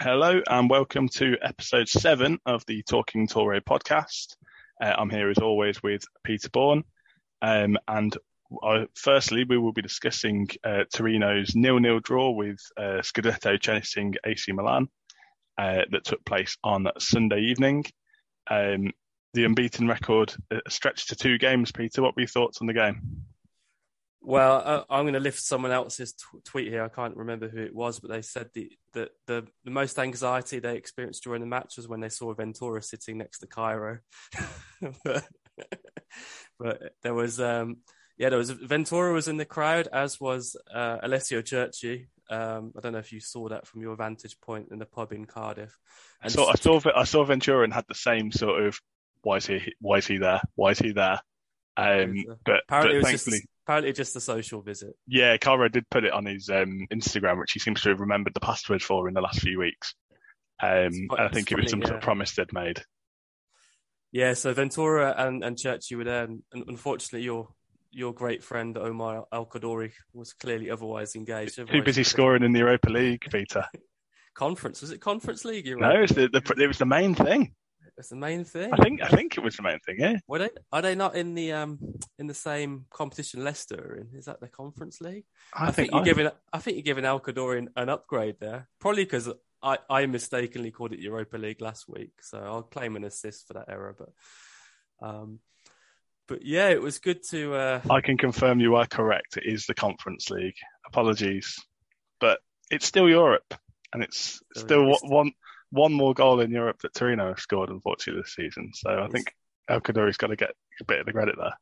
Hello and welcome to episode seven of the Talking Toro podcast. Uh, I'm here as always with Peter Bourne. Um, and uh, firstly, we will be discussing uh, Torino's nil-nil draw with uh, Scudetto chasing AC Milan uh, that took place on Sunday evening. Um, the unbeaten record stretched to two games. Peter, what were your thoughts on the game? Well, uh, I'm going to lift someone else's t- tweet here. I can't remember who it was, but they said the, the, the, the, most anxiety they experienced during the match was when they saw Ventura sitting next to Cairo. but, but, there was, um, yeah, there was Ventura was in the crowd, as was uh, Alessio Cerci. Um, I don't know if you saw that from your vantage point in the pub in Cardiff. And so I saw I saw Ventura and had the same sort of why is he why is he there why is he there um, but, apparently, but thankfully, apparently just a social visit. Yeah, Cairo did put it on his um, Instagram, which he seems to have remembered the password for in the last few weeks. Um, I think it was some yeah. sort of promise they'd made. Yeah, so Ventura and, and Cerci were there, and unfortunately, your your great friend Omar El Kaddouri was clearly otherwise engaged. Too busy scoring in the Europa League, Peter. conference was it Conference League? No, it was the, the, it was the main thing. That's the main thing. I think I think it was the main thing. Yeah. Were they? Are they not in the um in the same competition Leicester in? Is that the Conference League? I, I think, think, you're I... giving I think you're giving El Kaddouri an upgrade there. Probably because I I mistakenly called it Europa League last week, so I'll claim an assist for that error. But um, but yeah, it was good to. Uh... I can confirm you are correct. It is the Conference League. Apologies, but it's still Europe, and it's still, still one one more goal in Europe that Torino have scored, unfortunately, this season. So I think El Kaddouri's got to get a bit of the credit there.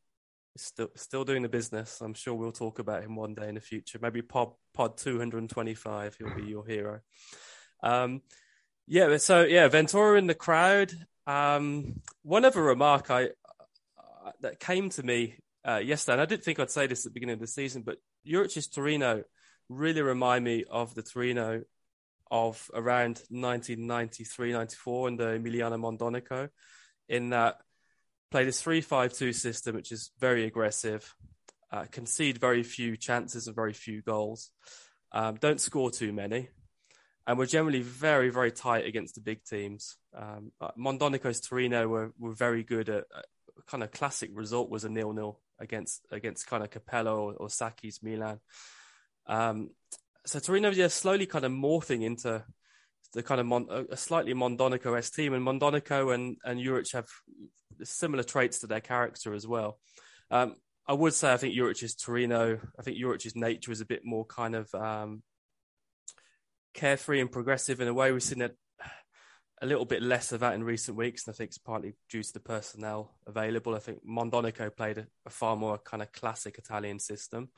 Still, still doing the business. I'm sure we'll talk about him one day in the future. Maybe pod pod 225, he'll be your hero. Um, yeah. So yeah, Ventura in the crowd. Um, one other remark I uh, that came to me uh, yesterday, and I didn't think I'd say this at the beginning of the season, but Juric's Torino really remind me of the Torino of around 1993, 94 in the Emiliano Mondonico, in that play this 3-5-2 system, which is very aggressive, uh, concede very few chances and very few goals, um, don't score too many, and we're generally very, very tight against the big teams. Um, uh, Mondonico's Torino were, were very good at, at kind of classic result was a nil-nil against against kind of Capello or, or Sacchi's Milan. Um, so Torino are slowly kind of morphing into the kind of Mon, a slightly Mondonico-esque team, and Mondonico and and Juric have similar traits to their character as well. Um, I would say I think Juric's Torino. I think Juric's nature is a bit more kind of um, carefree and progressive in a way. We've seen a, a little bit less of that in recent weeks, and I think it's partly due to the personnel available. I think Mondonico played a, a far more kind of classic Italian system.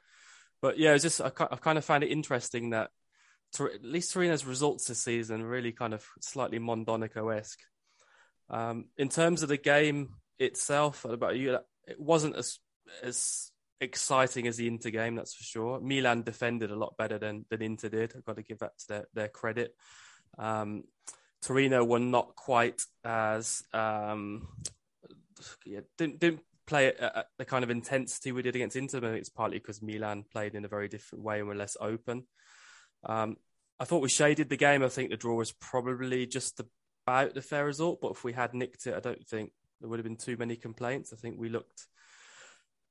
But yeah, it's just I, I kind of found it interesting that at least Torino's results this season really kind of slightly Mondonico esque. Um, in terms of the game itself, about you, it wasn't as as exciting as the Inter game, that's for sure. Milan defended a lot better than than Inter did. I've got to give that to their, their credit. Um, Torino were not quite as um, yeah, didn't didn't play at the kind of intensity we did against Inter. Maybe it's partly because Milan played in a very different way and were less open. Um, I thought we shaded the game. I think the draw was probably just about the fair result. But if we had nicked it, I don't think there would have been too many complaints. I think we looked,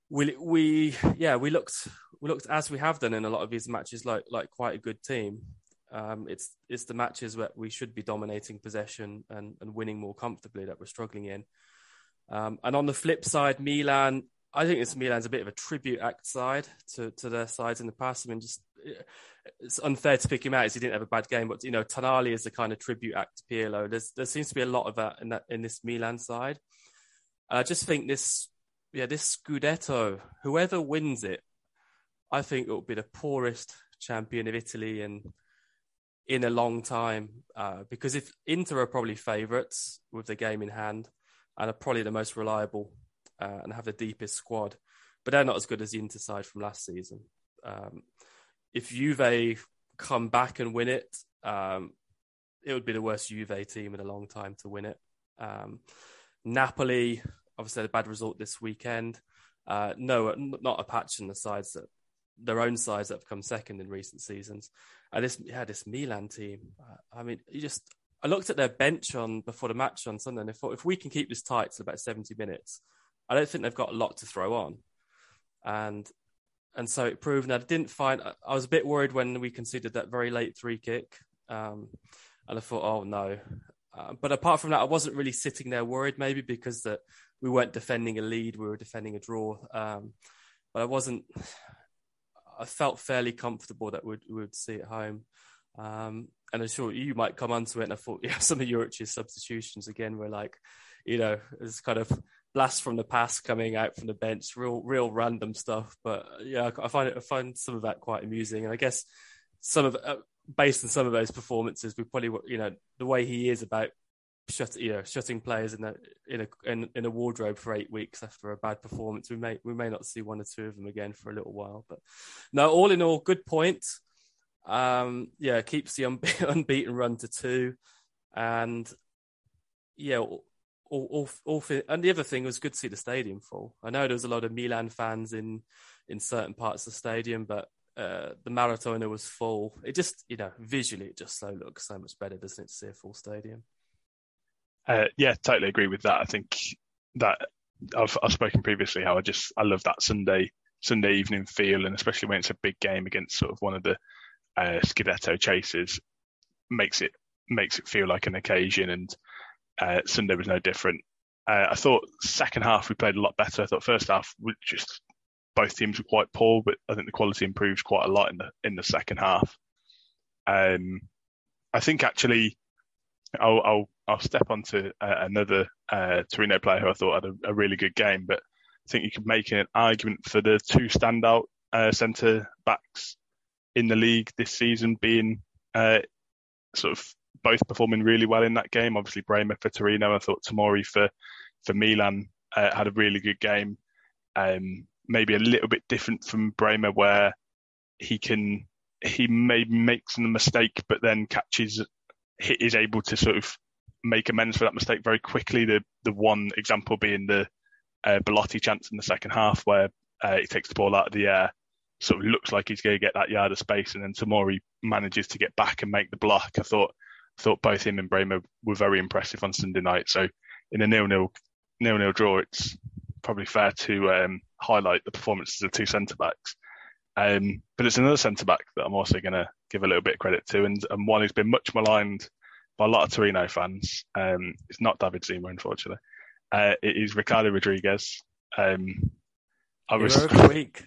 we we yeah we looked we looked as we have done in a lot of these matches like like quite a good team. Um, it's it's the matches where we should be dominating possession and, and winning more comfortably that we're struggling in. Um, and on the flip side, Milan, I think this Milan's a bit of a tribute act side to, to their sides in the past. I mean, just it's unfair to pick him out as he didn't have a bad game, but you know, Tonali is the kind of tribute act to Pirlo. There's, there seems to be a lot of that in that in this Milan side. I just think this, yeah, this Scudetto, whoever wins it, I think it will be the poorest champion of Italy in in a long time. Uh, because if Inter are probably favourites with the game in hand, and are probably the most reliable uh, and have the deepest squad, but they're not as good as the Inter side from last season. Um, if Juve come back and win it, um, it would be the worst Juve team in a long time to win it. Um, Napoli obviously had a bad result this weekend. Uh, no, not a patch in the sides that their own sides that have come second in recent seasons. And this, yeah, this Milan team. I mean, you just I looked at their bench on before the match on Sunday, and I thought if we can keep this tight to about seventy minutes, I don't think they've got a lot to throw on. And and so it proved that I didn't find. I was a bit worried when we conceded that very late three kick, um, and I thought, oh no. Uh, but apart from that, I wasn't really sitting there worried. Maybe because that we weren't defending a lead, we were defending a draw. Um, but I wasn't. I felt fairly comfortable that we'd, we would see it home. Um, and I'm sure you might come onto it. And I thought, yeah, some of Juric's substitutions again were like, you know, it's kind of blast from the past coming out from the bench, real, real random stuff. But yeah, I find it, I find some of that quite amusing. And I guess some of, uh, based on some of those performances, we probably, you know, the way he is about shut, you know, shutting players in a in a in, in, a wardrobe for eight weeks after a bad performance. We may we may not see one or two of them again for a little while. But no, all in all, good point. Um, yeah, keeps the unbe- unbeaten run to two, and yeah, all, all, all, all and the other thing was good to see the stadium full. I know there was a lot of Milan fans in in certain parts of the stadium, but uh, the Maratona was full. It just, you know, visually, it just so looks so much better, doesn't it, to see a full stadium? Uh, yeah, totally agree with that. I think that I've, I've spoken previously how I just I love that Sunday Sunday evening feel, and especially when it's a big game against sort of one of the uh, Scudetto chasers, makes it makes it feel like an occasion. And uh, Sunday was no different. Uh, I thought second half we played a lot better. I thought first half we just both teams were quite poor, but I think the quality improved quite a lot in the in the second half. Um, I think actually I'll I'll, I'll step onto uh, another uh, Torino player who I thought had a, a, really good game, but I think you could make an argument for the two standout uh, centre backs in the league this season being uh, sort of both performing really well in that game. Obviously, Bremer for Torino. I thought Tomori for for Milan uh, had a really good game. Um, maybe a little bit different from Bremer, where he can he maybe makes a mistake, but then catches hit is able to sort of make amends for that mistake very quickly. The the one example being the uh, chance in the second half where uh, he takes the ball out of the air, sort of looks like he's going to get that yard of space, and then Tomori manages to get back and make the block. I thought thought both him and Bremer were very impressive on Sunday night. So in a nil nil nil nil draw, it's probably fair to um, highlight the performances of two centre backs. Um, but it's another centre back that I'm also going to give a little bit of credit to, and, and one who's been much maligned by a lot of Torino fans. Um, it's not David Zima, unfortunately. Uh, it is Ricardo Rodriguez. Um, I was week.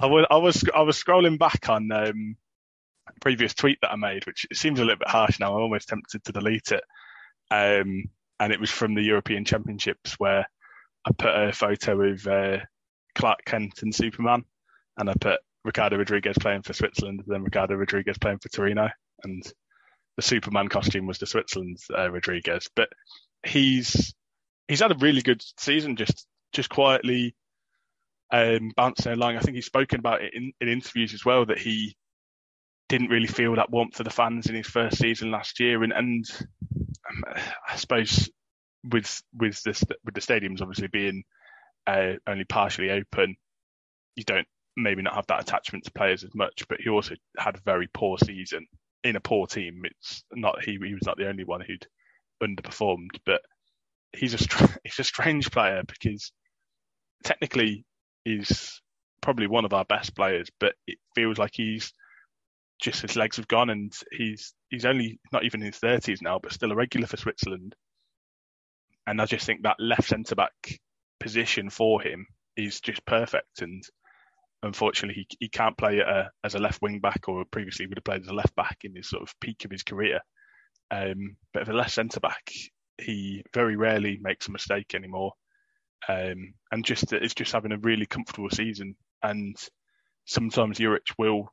I was I was I was scrolling back on um, a previous tweet that I made, which seems a little bit harsh now. I'm almost tempted to delete it. Um, and it was from the European Championships where I put a photo of uh, Clark Kent and Superman, and I put Ricardo Rodriguez playing for Switzerland, and then Ricardo Rodriguez playing for Torino, and the Superman costume was the Switzerland uh, Rodriguez. But he's he's had a really good season, just just quietly um, bouncing along. I think he's spoken about it in, in interviews as well that he didn't really feel that warmth of the fans in his first season last year, and and um, I suppose with with the with the stadiums obviously being uh, only partially open, you don't maybe not have that attachment to players as much, but he also had a very poor season in a poor team. It's not he he was not the only one who'd underperformed, but he's a he's a strange player because technically he's probably one of our best players, but it feels like he's just his legs have gone and he's he's only not even in his thirties now, but still a regular for Switzerland. And I just think that left centre back position for him is just perfect and unfortunately, he, he can't play a, as a left wing back, or previously would have played as a left back in his sort of peak of his career. Um, but as a left centre back, he very rarely makes a mistake anymore, um, and just is just having a really comfortable season. And sometimes Juric will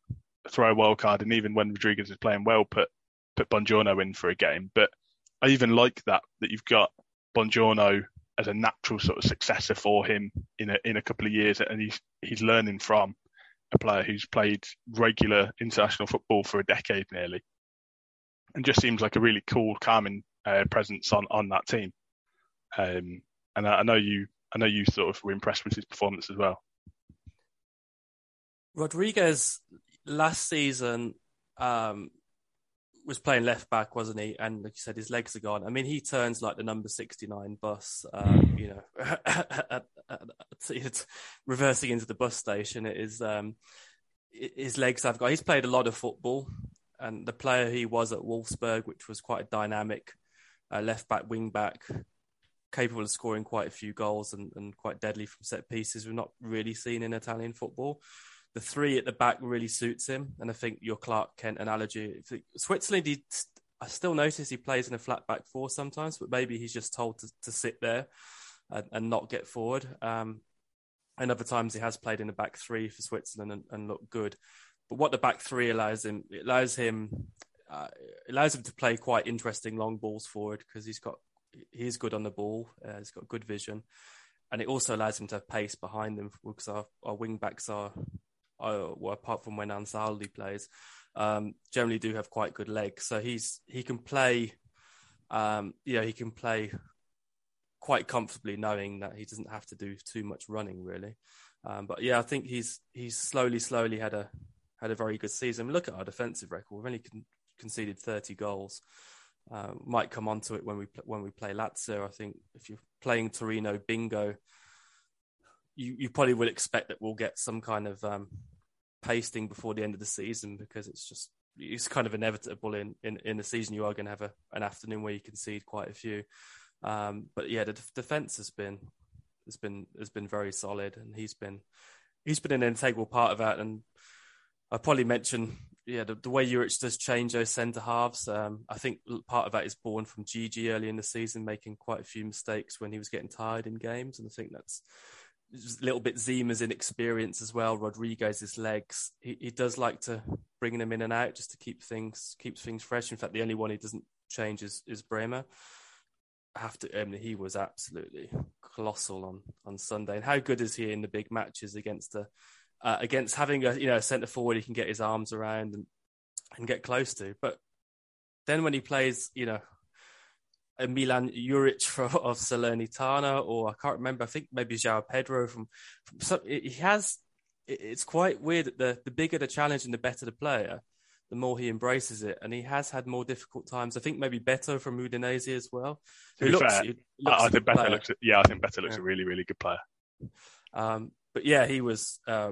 throw a wild card, and even when Rodriguez is playing well, put put Buongiorno in for a game. But I even like that that you've got Buongiorno as a natural sort of successor for him in a in a couple of years, and he's he's learning from a player who's played regular international football for a decade nearly, and just seems like a really cool, calming uh, presence on on that team. Um, and I, I know you, I know you sort of were impressed with his performance as well. Rodriguez last season um, was playing left back, wasn't he? And like you said, his legs are gone. I mean, he turns like the number 69 bus, um, you know, it's reversing into the bus station. It is, um, his legs have got, he's played a lot of football. And the player he was at Wolfsburg, which was quite a dynamic uh, left back, wing back, capable of scoring quite a few goals and, and quite deadly from set pieces, we've not really seen in Italian football the three at the back really suits him. And I think your Clark Kent analogy, Switzerland, he, I still notice he plays in a flat back four sometimes, but maybe he's just told to, to sit there and, and, not get forward. Um, and other times he has played in a back three for Switzerland and, and looked good. But what the back three allows him, it allows him, uh, allows him to play quite interesting long balls forward because he's got he's good on the ball. Uh, he's got good vision, and it also allows him to have pace behind them because our, our wing backs are uh, well, apart from when Ansaldi plays, um, generally do have quite good legs. So he's he can play, um, know, he can play quite comfortably, knowing that he doesn't have to do too much running really. Um, but yeah, I think he's he's slowly, slowly had a had a very good season. Look at our defensive record; we've only con- conceded thirty goals. Uh, might come onto it when we when we play Lazio. I think if you're playing Torino bingo, you, you probably would expect that we'll get some kind of um, pasting before the end of the season because it's just it's kind of inevitable in in, in the season you are going to have a, an afternoon where you concede quite a few. Um, but yeah, the d- defense has been has been has been very solid, and he's been he's been an integral part of that. And I probably mention yeah the, the way Juric does change those centre halves. Um, I think part of that is born from Gigi early in the season making quite a few mistakes when he was getting tired in games, and I think that's a little bit Zima's inexperience as well. Rodriguez's legs. He, he does like to bring them in and out just to keep things keeps things fresh. In fact, the only one he doesn't change is, is Bremer. I have to. I mean, he was absolutely colossal on on Sunday. And how good is he in the big matches against a uh, against having a you know a centre forward he can get his arms around and and get close to. But then when he plays, you know, a Milan Djuric of Salernitana, or I can't remember. I think maybe João Pedro from. from some, he has. It's quite weird. The the bigger the challenge and the better the player, the more he embraces it. And he has had more difficult times. I think maybe Beto from Udinese as well. To looks, fair, looks I, think Beto looks. Yeah, I think Beto looks yeah. a really really good player. Um, but yeah, he was. Uh,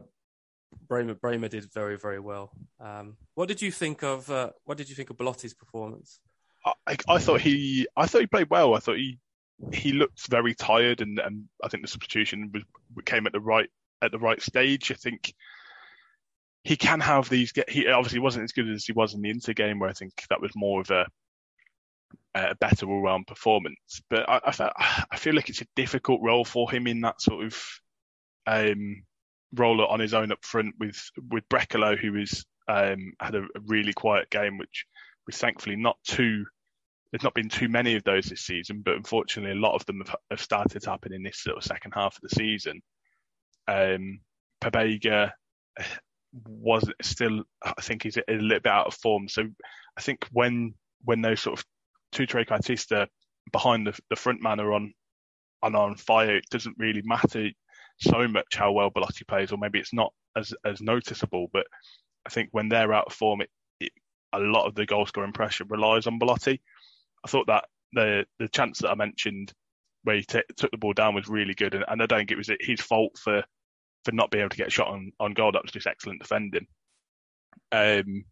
Bremer, Bremer did very very well. Um, what did you think of? Uh, what did you think of Belotti's performance? I, I thought he I thought he played well. I thought he he looked very tired, and, and I think the substitution was came at the right at the right stage. I think he can have these. He obviously wasn't as good as he was in the Inter game, where I think that was more of a a better all-round performance. But I, I, felt, I feel like it's a difficult role for him in that sort of um, role on his own up front with with Brekalo, who was um, had a, really quiet game, which was thankfully not too there's not been too many of those this season, but unfortunately, a lot of them have, have started happening in this sort of second half of the season. Um, Pobega was still, I think, he's a, little bit out of form. So I think when when those sort of two Trequartista behind the, the front man are on on on fire, it doesn't really matter so much how well Belotti plays, or maybe it's not as as noticeable. But I think when they're out of form, it, it, a lot of the goal scoring pressure relies on Belotti. I thought that the the chance that I mentioned where he t- took the ball down was really good, and, and I don't think it was his fault for for not being able to get a shot on, on goal. That was just excellent defending. Um,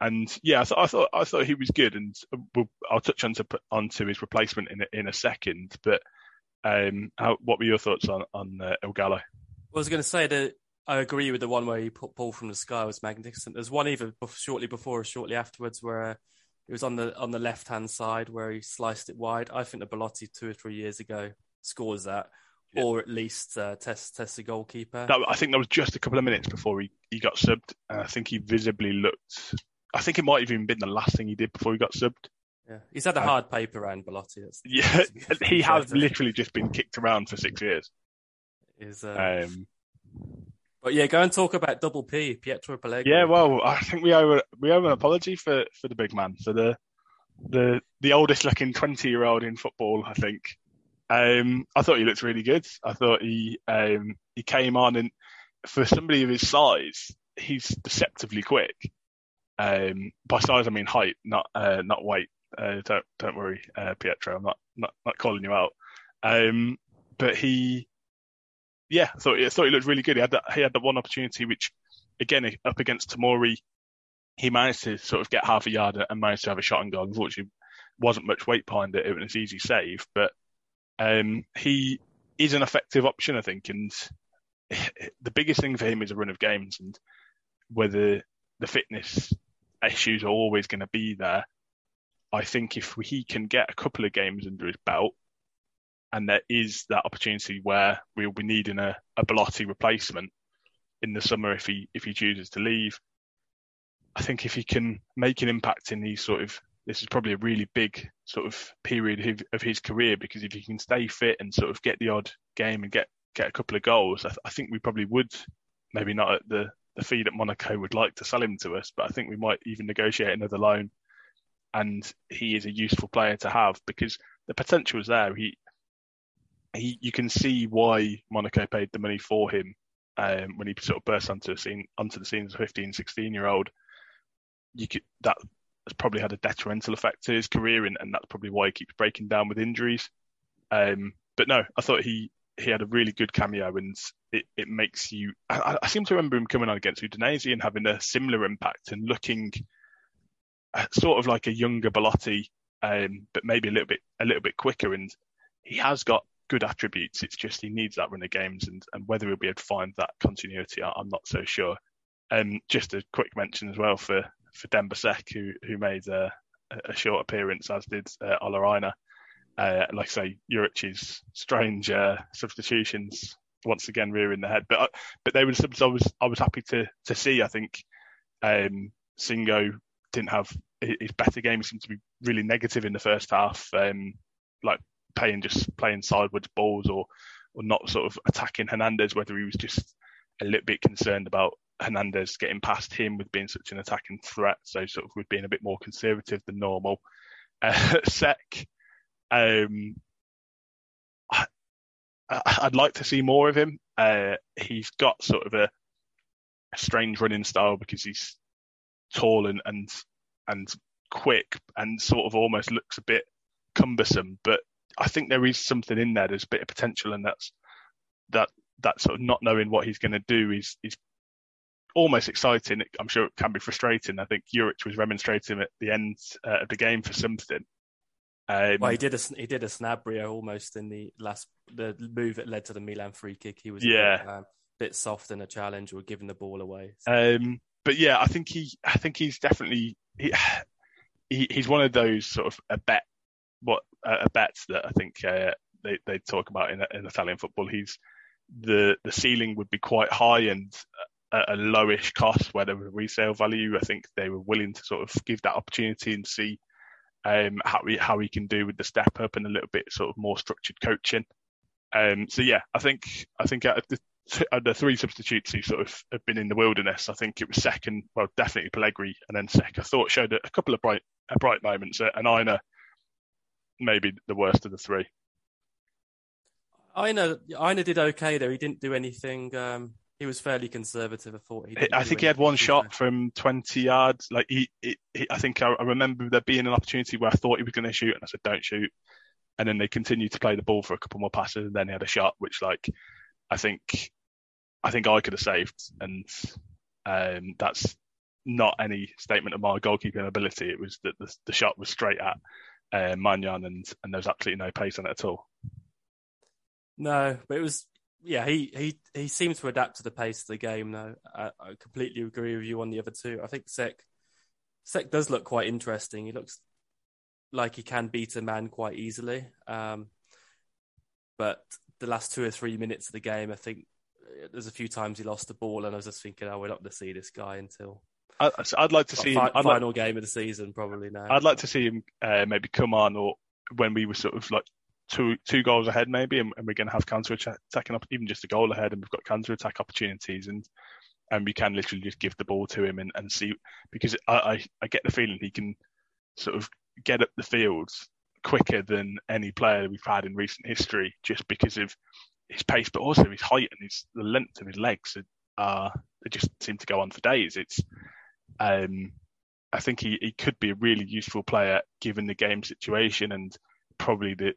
and yeah, I, th- I thought I thought he was good, and we'll, I'll touch onto onto his replacement in in a second. But um, how, what were your thoughts on on uh, El Gallo? I was going to say that I agree with the one where he put ball from the sky was magnificent. There's one either shortly before or shortly afterwards where it was on the on the left hand side where he sliced it wide. I think the Belotti two or three years ago scores that, yeah. or at least uh, test test the goalkeeper. That, I think that was just a couple of minutes before he, he got subbed, and I think he visibly looked. I think it might have even been the last thing he did before he got subbed. Yeah, he's had a uh, hard paper around Belotti. That's, yeah, he has literally just been kicked around for six years. Is uh, um, but yeah, go and talk about Double P, Pietro Pellegri. Yeah, well, I think we owe we owe an apology for, for the big man, for the the the oldest looking twenty year old in football. I think. Um, I thought he looked really good. I thought he um, he came on and for somebody of his size, he's deceptively quick. Um, by size, I mean height, not uh, not weight. Uh, don't don't worry, uh, Pietro. I'm not, not not calling you out. Um, but he, yeah, I thought I thought he looked really good. He had that he had the one opportunity which, again, up against Tomori, he managed to sort of get half a yard and managed to have a shot and goal. Unfortunately, wasn't much weight behind it. It was an easy save, but um, he is an effective option, I think. And the biggest thing for him is a run of games and whether the fitness issues are always going to be there. I think if he can get a couple of games under his belt, and there is that opportunity where we'll be needing a, a Belotti replacement in the summer if he if he chooses to leave. I think if he can make an impact in these sort of this is probably a really big sort of period of his career because if he can stay fit and sort of get the odd game and get get a couple of goals, I, th- I think we probably would maybe not at the the fee that Monaco would like to sell him to us, but I think we might even negotiate another loan. And he is a useful player to have because the potential is there. He he you can see why Monaco paid the money for him um, when he sort of burst onto the scene onto the scene as a 15, 16 year old. You could that has probably had a detrimental effect to his career, and, and that's probably why he keeps breaking down with injuries. Um, but no, I thought he he had a really good cameo, and it, it makes you. I, I seem to remember him coming on against Udinese and having a similar impact and looking sort of like a younger Belotti, um, but maybe a little bit a little bit quicker. And he has got good attributes. It's just he needs that run of games, and, and whether he'll be able to find that continuity, I'm not so sure. Um, just a quick mention as well for for Seck, who who made a, a short appearance, as did uh, Ola Aina. Uh, like I say, Juric's strange uh, substitutions once again rearing the head, but uh, but they were subs I was I was happy to to see. I think um, Singo didn't have his better game. He seemed to be really negative in the first half, um, like playing just playing sideways balls or or not sort of attacking Hernandez. Whether he was just a little bit concerned about Hernandez getting past him with being such an attacking threat, so sort of with being a bit more conservative than normal. Uh, Seck, um, I, would like to see more of him. Uh, he's got sort of a, a, strange running style because he's tall and and and quick and sort of almost looks a bit cumbersome. But I think there is something in there. There's a bit of potential, and that's that that sort of not knowing what he's going to do is is almost exciting. I'm sure it can be frustrating. I think Juric was remonstrating at the end uh, of the game for something. Um, well, he did a he did a Sanabria almost in the last the move that led to the Milan free kick. He was yeah. a bit, um, bit soft in a challenge or giving the ball away. So. Um, but yeah, I think he I think he's definitely he, he he's one of those sort of a bet what a bet that I think uh, they they talk about in, in Italian football. He's the the ceiling would be quite high and a, a lowish cost where there was resale value. I think they were willing to sort of give that opportunity and see um, how he how he can do with the step up and a little bit sort of more structured coaching. Um, so yeah, I think I think of the, the three substitutes who sort of have been in the wilderness, I think it was second, well definitely Pellegri and then Seck. I thought showed a, couple of bright bright moments, uh, and Aina maybe the worst of the three. Aina Aina did okay though. He didn't do anything. Um, he was fairly conservative. I thought. He I think he had one shot from 20 yards. Like he, he, he I think I, I, remember there being an opportunity where I thought he was going to shoot, and I said, "Don't shoot." And then they continued to play the ball for a couple more passes, and then he had a shot, which like I think, I think I could have saved, and um, that's not any statement of my goalkeeping ability. It was that the, the shot was straight at uh, Maignan, and and there was absolutely no pace on it at all. No, but it was yeah, he, he he seems to adapt to the pace of the game. Though I, I completely agree with you on the other two. I think Seck Seck does look quite interesting. He looks like he can beat a man quite easily. Um, but the last two or three minutes of the game, I think uh, there's a few times he lost the ball, and I was just thinking, oh, we're not going to see this guy until. I, would like to see fi- him. I'd final like, game of the season, probably now. I'd like to see him uh, maybe come on, or when we were sort of like two two goals ahead maybe, and, and we're going to have counter attacking up even just a goal ahead, and we've got counter attack opportunities, and and we can literally just give the ball to him and, and see because I, I, I get the feeling he can sort of get up the field quicker than any player we've had in recent history, just because of his pace, but also his height and his the length of his legs. are they just seem to go on for days. It's um, I think he, he could be a really useful player given the game situation and probably that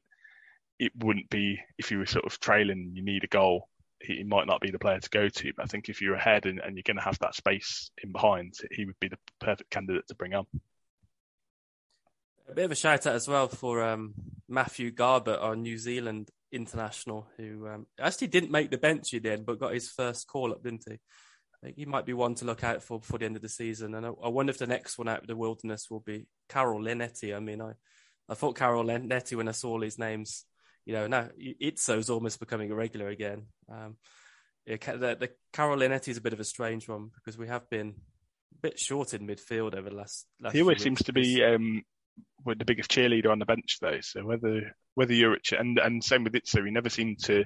it wouldn't be if you were sort of trailing you need a goal he, might not be the player to go to but I think if you're ahead and, and you're going to have that space in behind he would be the perfect candidate to bring on. A bit of a shout out as well for um, Matthew Garbett, our New Zealand international, who um, actually didn't make the bench in the end, but got his first call up, didn't he? I think he might be one to look out for before the end of the season. And I, I wonder if the next one out of the wilderness will be Karol Linetty. I mean, I, I thought Karol Linetty when I saw all his names, you know, now Izzo's almost becoming a regular again. Um, yeah, the, the Karol Linetty is a bit of a strange one because we have been a bit short in midfield over the last. last he always seems to be um, with the biggest cheerleader on the bench though. So whether whether Juric and and same with Izzo, he never seemed to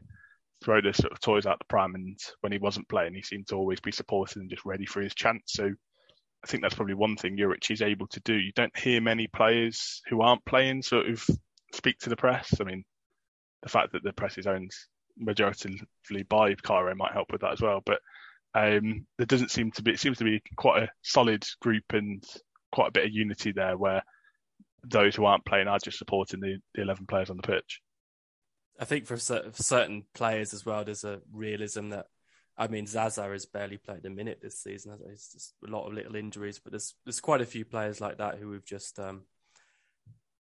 throw the sort of toys out the pram. And when he wasn't playing, he seemed to always be supported and just ready for his chance. So I think that's probably one thing Juric is able to do. You don't hear many players who aren't playing sort of speak to the press. I mean, the fact that the press is owned majoritarily by Cairo might help with that as well. But um, there doesn't seem to be. It seems to be quite a solid group and quite a bit of unity there, where those who aren't playing are just supporting the, the 11 players on the pitch. I think for certain players as well, there's a realism that, I mean, Zaza has barely played a minute this season. It's just a lot of little injuries, but there's there's quite a few players like that who have just um,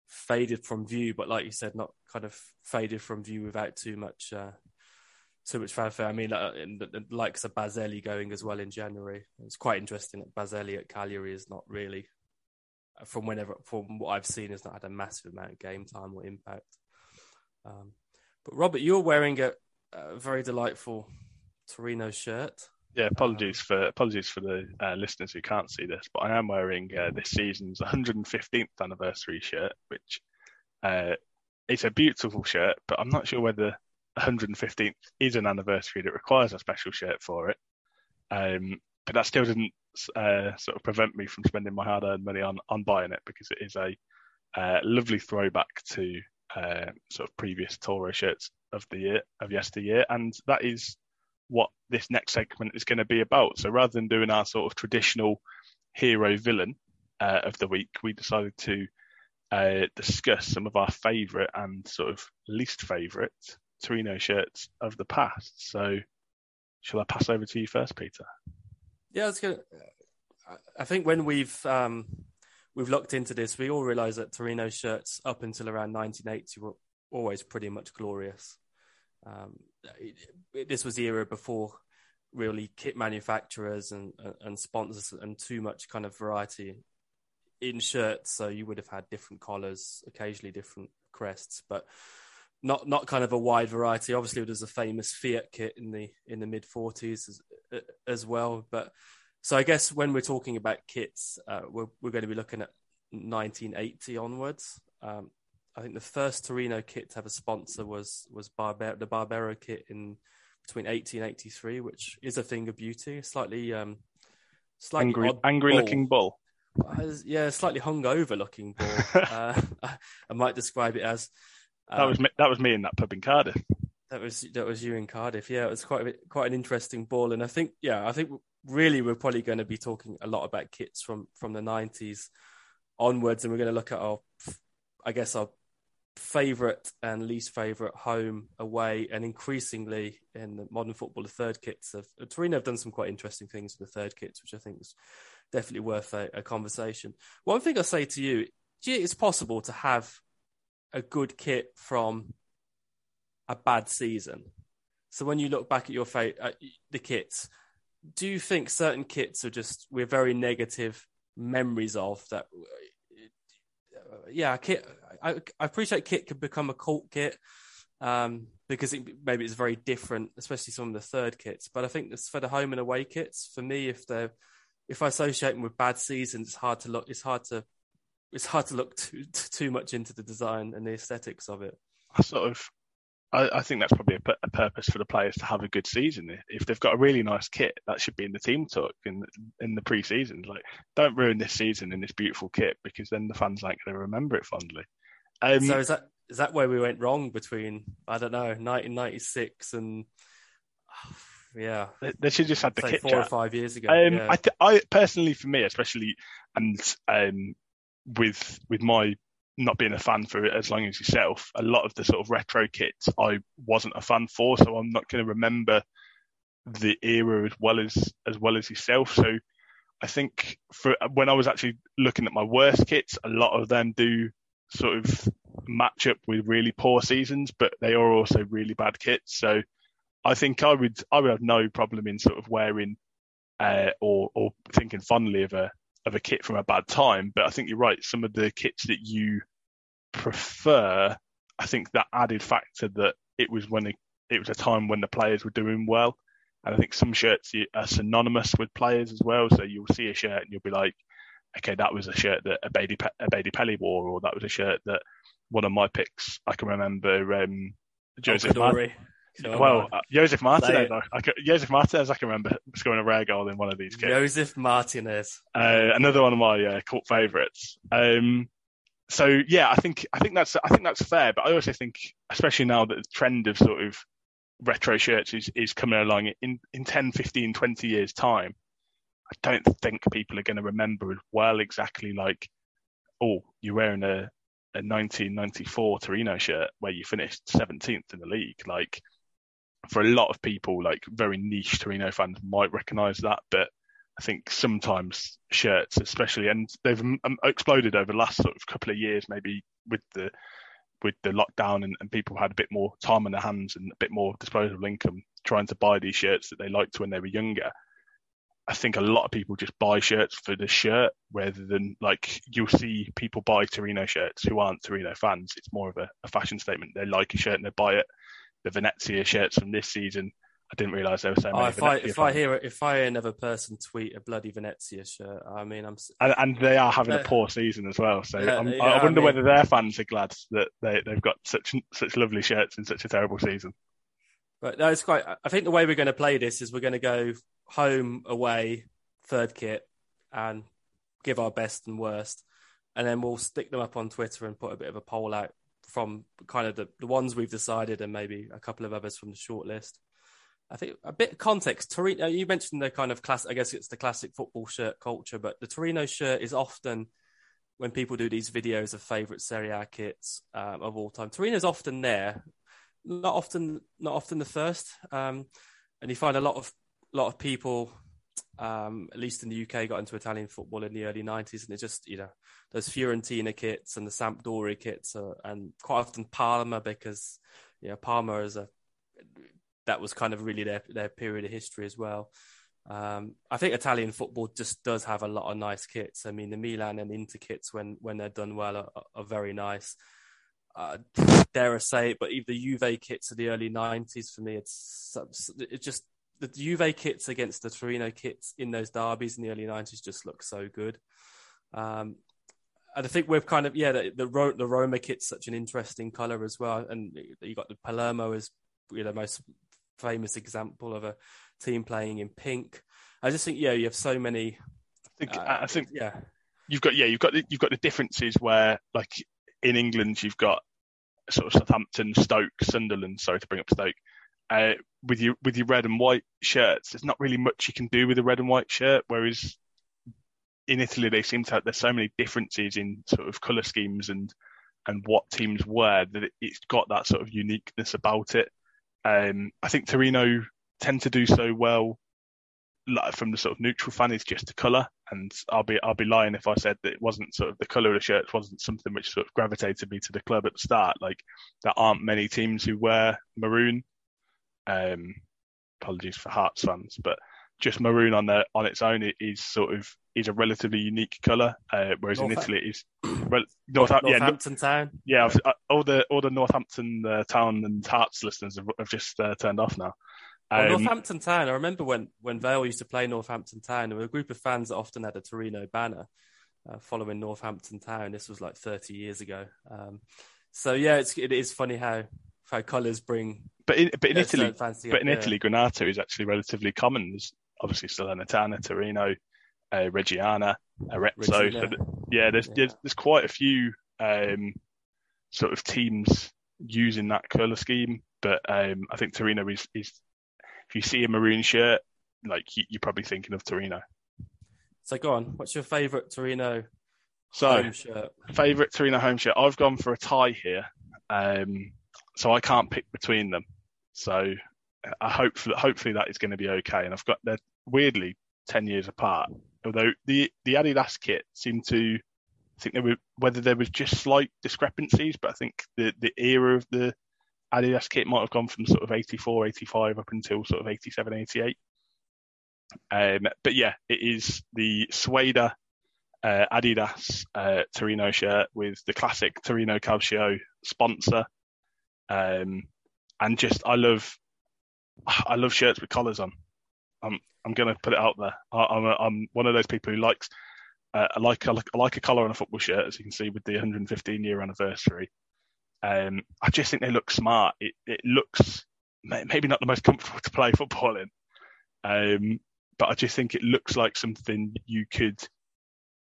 faded from view. But like you said, not kind of faded from view without too much uh, too much fanfare. I mean, uh, the, the likes of Baselli going as well in January. It's quite interesting that Baselli at Cagliari is not really from whenever from what I've seen has not had a massive amount of game time or impact. Um, but Robert, you're wearing a, a, very delightful Torino shirt. Yeah, apologies um, for apologies for the uh, listeners who can't see this, but I am wearing uh, this season's 115th anniversary shirt, which uh, it's a beautiful shirt, but I'm not sure whether 115th is an anniversary that requires a special shirt for it. Um, but that still doesn't uh, sort of prevent me from spending my hard-earned money on on buying it because it is a uh, lovely throwback to uh, sort of previous Toro shirts of the year of yesteryear, and that is what this next segment is going to be about. So rather than doing our sort of traditional hero villain uh, of the week, we decided to uh, discuss some of our favourite and sort of least favourite Torino shirts of the past. So, shall I pass over to you first, Peter? Yeah, it's good. I think when we've um, we've looked into this, we all realise that Torino shirts up until around 1980 were always pretty much glorious. Um, it, it, this was the era before really kit manufacturers and and sponsors and too much kind of variety in shirts. So you would have had different collars, occasionally different crests, but not not kind of a wide variety. Obviously, there's a famous Fiat kit in the in the mid 40s as, as well. But so I guess when we're talking about kits, uh, we're we're going to be looking at 1980 onwards. Um, I think the first Torino kit to have a sponsor was was Barber- the Barbero kit in between 80 and 83, which is a thing of beauty. Slightly, um, slightly angry, angry looking bull. Uh, yeah, slightly hungover looking bull. uh, I might describe it as. Um, that was me, that was me in that pub in Cardiff. That was that was you in Cardiff. Yeah, it was quite a bit, quite an interesting ball, and I think yeah, I think really we're probably going to be talking a lot about kits from from the nineties onwards, and we're going to look at our, I guess our favorite and least favorite home away and increasingly in the modern football the third kits have Torino have done some quite interesting things with the third kits which I think is definitely worth a, a conversation one thing I say to you it's possible to have a good kit from a bad season. So when you look back at your fa- the kits, do you think certain kits are just we're very negative memories of that? Yeah, kit. I, I appreciate kit could become a cult kit um, because it, maybe it's very different, especially some of the third kits. But I think this, for the home and away kits, for me, if they're if I associate them with bad seasons, it's hard to look. It's hard to it's hard to look too too much into the design and the aesthetics of it. I sort of I, I think that's probably a, a, purpose for the players to have a good season. If they've got a really nice kit, that should be in the team talk in in the pre-season. Like, don't ruin this season in this beautiful kit because then the fans aren't going to remember it fondly. Um, so is that is that where we went wrong between I don't know 1996 and yeah. They, they should just had the kit four chat. or five years ago. Um, yeah. I, th- I personally, for me, especially, and um, with with my not being a fan for it as long as yourself, a lot of the sort of retro kits I wasn't a fan for, so I'm not going to remember the era as well as as well as yourself. So I think for when I was actually looking at my worst kits, a lot of them do sort of match up with really poor seasons, but they are also really bad kits. So I think I would I would have no problem in sort of wearing uh, or or thinking fondly of a of a kit from a bad time. But I think you're right. Some of the kits that you prefer, I think that added factor that it was when it, it was a time when the players were doing well. And I think some shirts are synonymous with players as well. So you'll see a shirt and you'll be like, okay, that was a shirt that a Baby a Baby Pelly wore, or that was a shirt that one of my picks. I can remember um, Joseph. Come well, on. uh, Josef Martinez. it. I, I, can- Josef Martinez. I can remember scoring a rare goal in one of these games. Josef Martinez. Uh, another one of my uh, cult favourites. Um, so yeah, I think I think that's I think that's fair. But I also think, especially now that the trend of sort of retro shirts is, is coming along in, in 10, 15, 20 years time, I don't think people are going to remember as well exactly like, oh, you're wearing a, a 1994 Torino shirt where you finished 17th in the league. Like for a lot of people, like very niche Torino fans might recognise that, but I think sometimes shirts, especially, and they've um, exploded over the last sort of couple of years, maybe with the with the lockdown and, and people had a bit more time on their hands and a bit more disposable income trying to buy these shirts that they liked when they were younger. I think a lot of people just buy shirts for the shirt rather than like you'll see people buy Torino shirts who aren't Torino fans. It's more of a, a fashion statement. They like a shirt and they buy it. The Venezia shirts from this season, I didn't realise there were so Oh, many. if I Venezia if I hear if I hear another person tweet a bloody Venezia shirt, I mean I'm and, and they are having a poor season as well. So Yeah, I'm, yeah, I I wonder mean- whether their fans are glad that they, they've got such such lovely shirts in such a terrible season. But no, it's quite. I think the way we're going to play this is we're going to go home, away, third kit, and give our best and worst, and then we'll stick them up on Twitter and put a bit of a poll out from kind of the, the ones we've decided and maybe a couple of others from the shortlist. I think a bit of context. Torino, you mentioned the kind of class. I guess it's the classic football shirt culture, but the Torino shirt is often when people do these videos of favorite Serie A kits um, of all time. Torino's often there, not often, not often the first. Um, and you find a lot of lot of people, um, at least in the UK, got into Italian football in the early '90s, and it just you know those Fiorentina kits and the Sampdoria kits, and quite often Parma because you know Parma is a that was kind of really their their period of history as well. Um, I think Italian football just does have a lot of nice kits. I mean, the Milan and Inter kits, when when they're done well, are, are very nice. Uh, dare I say it, but even the Juve kits of the early '90s for me, it's it just the Juve kits against the Torino kits in those derbies in the early '90s just look so good. Um, and I think we've kind of yeah, the the, Ro- the Roma kit's such an interesting color as well, and you got the Palermo as you know most famous example of a team playing in pink. I just think yeah, you have so many. I think uh, I think yeah, you've got yeah you've got the, you've got the differences where like in England you've got sort of Southampton, Stoke, Sunderland. Sorry to bring up Stoke. Uh, with your with your red and white shirts, there's not really much you can do with a red and white shirt. Whereas in Italy, they seem to have there's so many differences in sort of colour schemes and and what teams wear that it, it's got that sort of uniqueness about it. Um, I think Torino tend to do so well like, from the sort of neutral fan is just the colour, and I'll be I'll be lying if I said that it wasn't sort of the colour of the shirts wasn't something which sort of gravitated me to the club at the start. Like there aren't many teams who wear maroon. Um, apologies for Hearts fans, but just maroon on the on its own is sort of is a relatively unique colour, uh, whereas in Italy it is well, North, yeah, no- Northampton Town. yeah, I've, uh, all the all the Northampton uh, town and Hearts listeners have, have just uh, turned off now. Well, Um, Northampton Town. I remember when when Vale used to play Northampton Town. There were a group of fans that often had a Torino banner uh, following Northampton Town. This was like 30 years ago. Um, so yeah, it's it is funny how how colours bring but in, but in Italy, but in. Italy, Granato is actually relatively common. There's obviously Salernitana, Torino, uh, Reggiana, Arezzo. So th- yeah, there's, Yeah. there's there's quite a few um, sort of teams using that colour scheme, but um, I think Torino is is if you see a maroon shirt, like you, are probably thinking of Torino. So go on. What's your favourite Torino so, home shirt? Favourite Torino home shirt. I've gone for a tie here, um, so I can't pick between them. So I hope hopefully that is going to be okay. And I've got they're weirdly ten years apart. Although the the Adidas kit seemed to, I think there were whether there was just slight discrepancies, but I think the the era of the Adidas kit might have gone from sort of 84, 85 up until sort of 87, 88. Um, but yeah, it is the Sweda uh, Adidas uh, Torino shirt with the classic Torino Calcio sponsor. Um, and just, I love, I love shirts with collars on. I'm, I'm to put it out there. I, am a, I'm one of those people who likes, uh, I like, I like, I like a collar on a football shirt, as you can see with the 115 year anniversary. Um, I just think they look smart. It, it looks maybe not the most comfortable to play football in, um, but I just think it looks like something you could.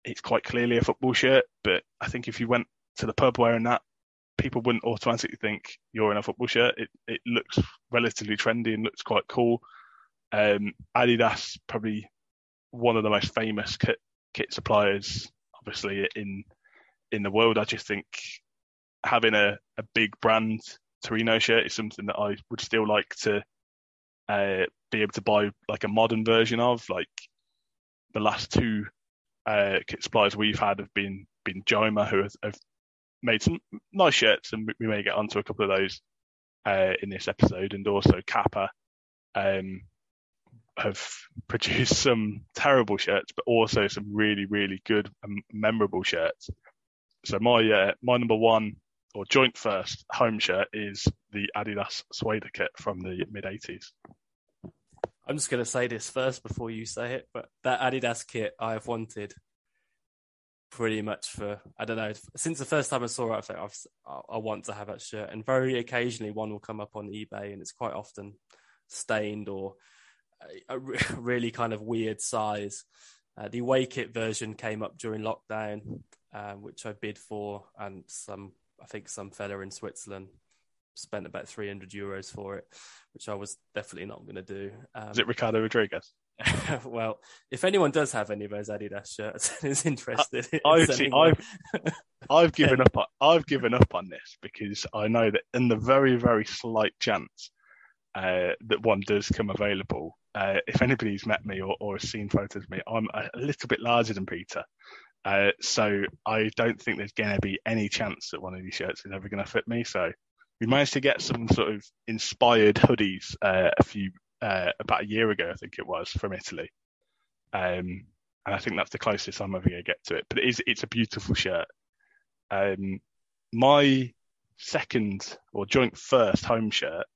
It's quite clearly a football shirt, but I think if you went to the pub wearing that, people wouldn't automatically think you're in a football shirt. It it looks relatively trendy and looks quite cool. Um, Adidas probably one of the most famous kit, kit suppliers, obviously in in the world. I just think having a, a big brand Torino shirt is something that I would still like to uh, be able to buy like a modern version of. Like the last two uh, kit suppliers we've had have been been Joma, who have, have made some nice shirts, and we may get onto a couple of those uh, in this episode, and also Kappa um, have produced some terrible shirts, but also some really, really good and memorable shirts. So my uh, my number one or joint first home shirt is the Adidas Sweda kit from the mid 80s. I'm just going to say this first before you say it, but that Adidas kit I have wanted pretty much for I don't know since the first time I saw it. I think i want to have that shirt, and very occasionally one will come up on eBay, and it's quite often stained or a, a really kind of weird size. Uh, the away kit version came up during lockdown, um, which I bid for, and some I think some fella in Switzerland spent about 300 euros for it, which I was definitely not going to do. Um, Is it Ricardo Rodriguez? well, if anyone does have any of those Adidas shirts and is interested, I, in see, I've, I've given up. On, I've given up on this because I know that in the very, very slight chance uh, that one does come available, uh, if anybody's met me or, or has seen photos of me, I'm a little bit larger than Peter. Uh, so I don't think there's going to be any chance that one of these shirts is ever going to fit me. So we managed to get some sort of inspired hoodies uh, a few uh, about a year ago, I think it was, from Italy. Um, and I think that's the closest I'm ever going to get to it. But it is it's a beautiful shirt. Um, my second or joint first home shirt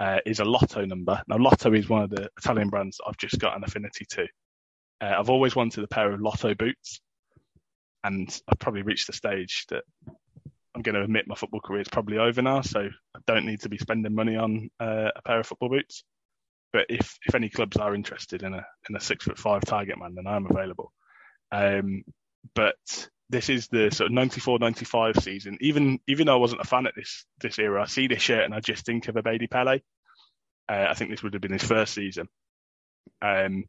uh, is a Lotto number. Now Lotto is one of the Italian brands I've just got an affinity to. Uh, I've always wanted a pair of Lotto boots, and I've probably reached the stage that I'm going to admit my football career is probably over now, so I don't need to be spending money on uh, a pair of football boots. But if if any clubs are interested in a in a six foot five target man, then I'm available. Um, but this is the sort of 94-95 season. Even even though I wasn't a fan at this this era, I see this shirt and I just think of Abedi Pele. Uh, I think this would have been his first season, um,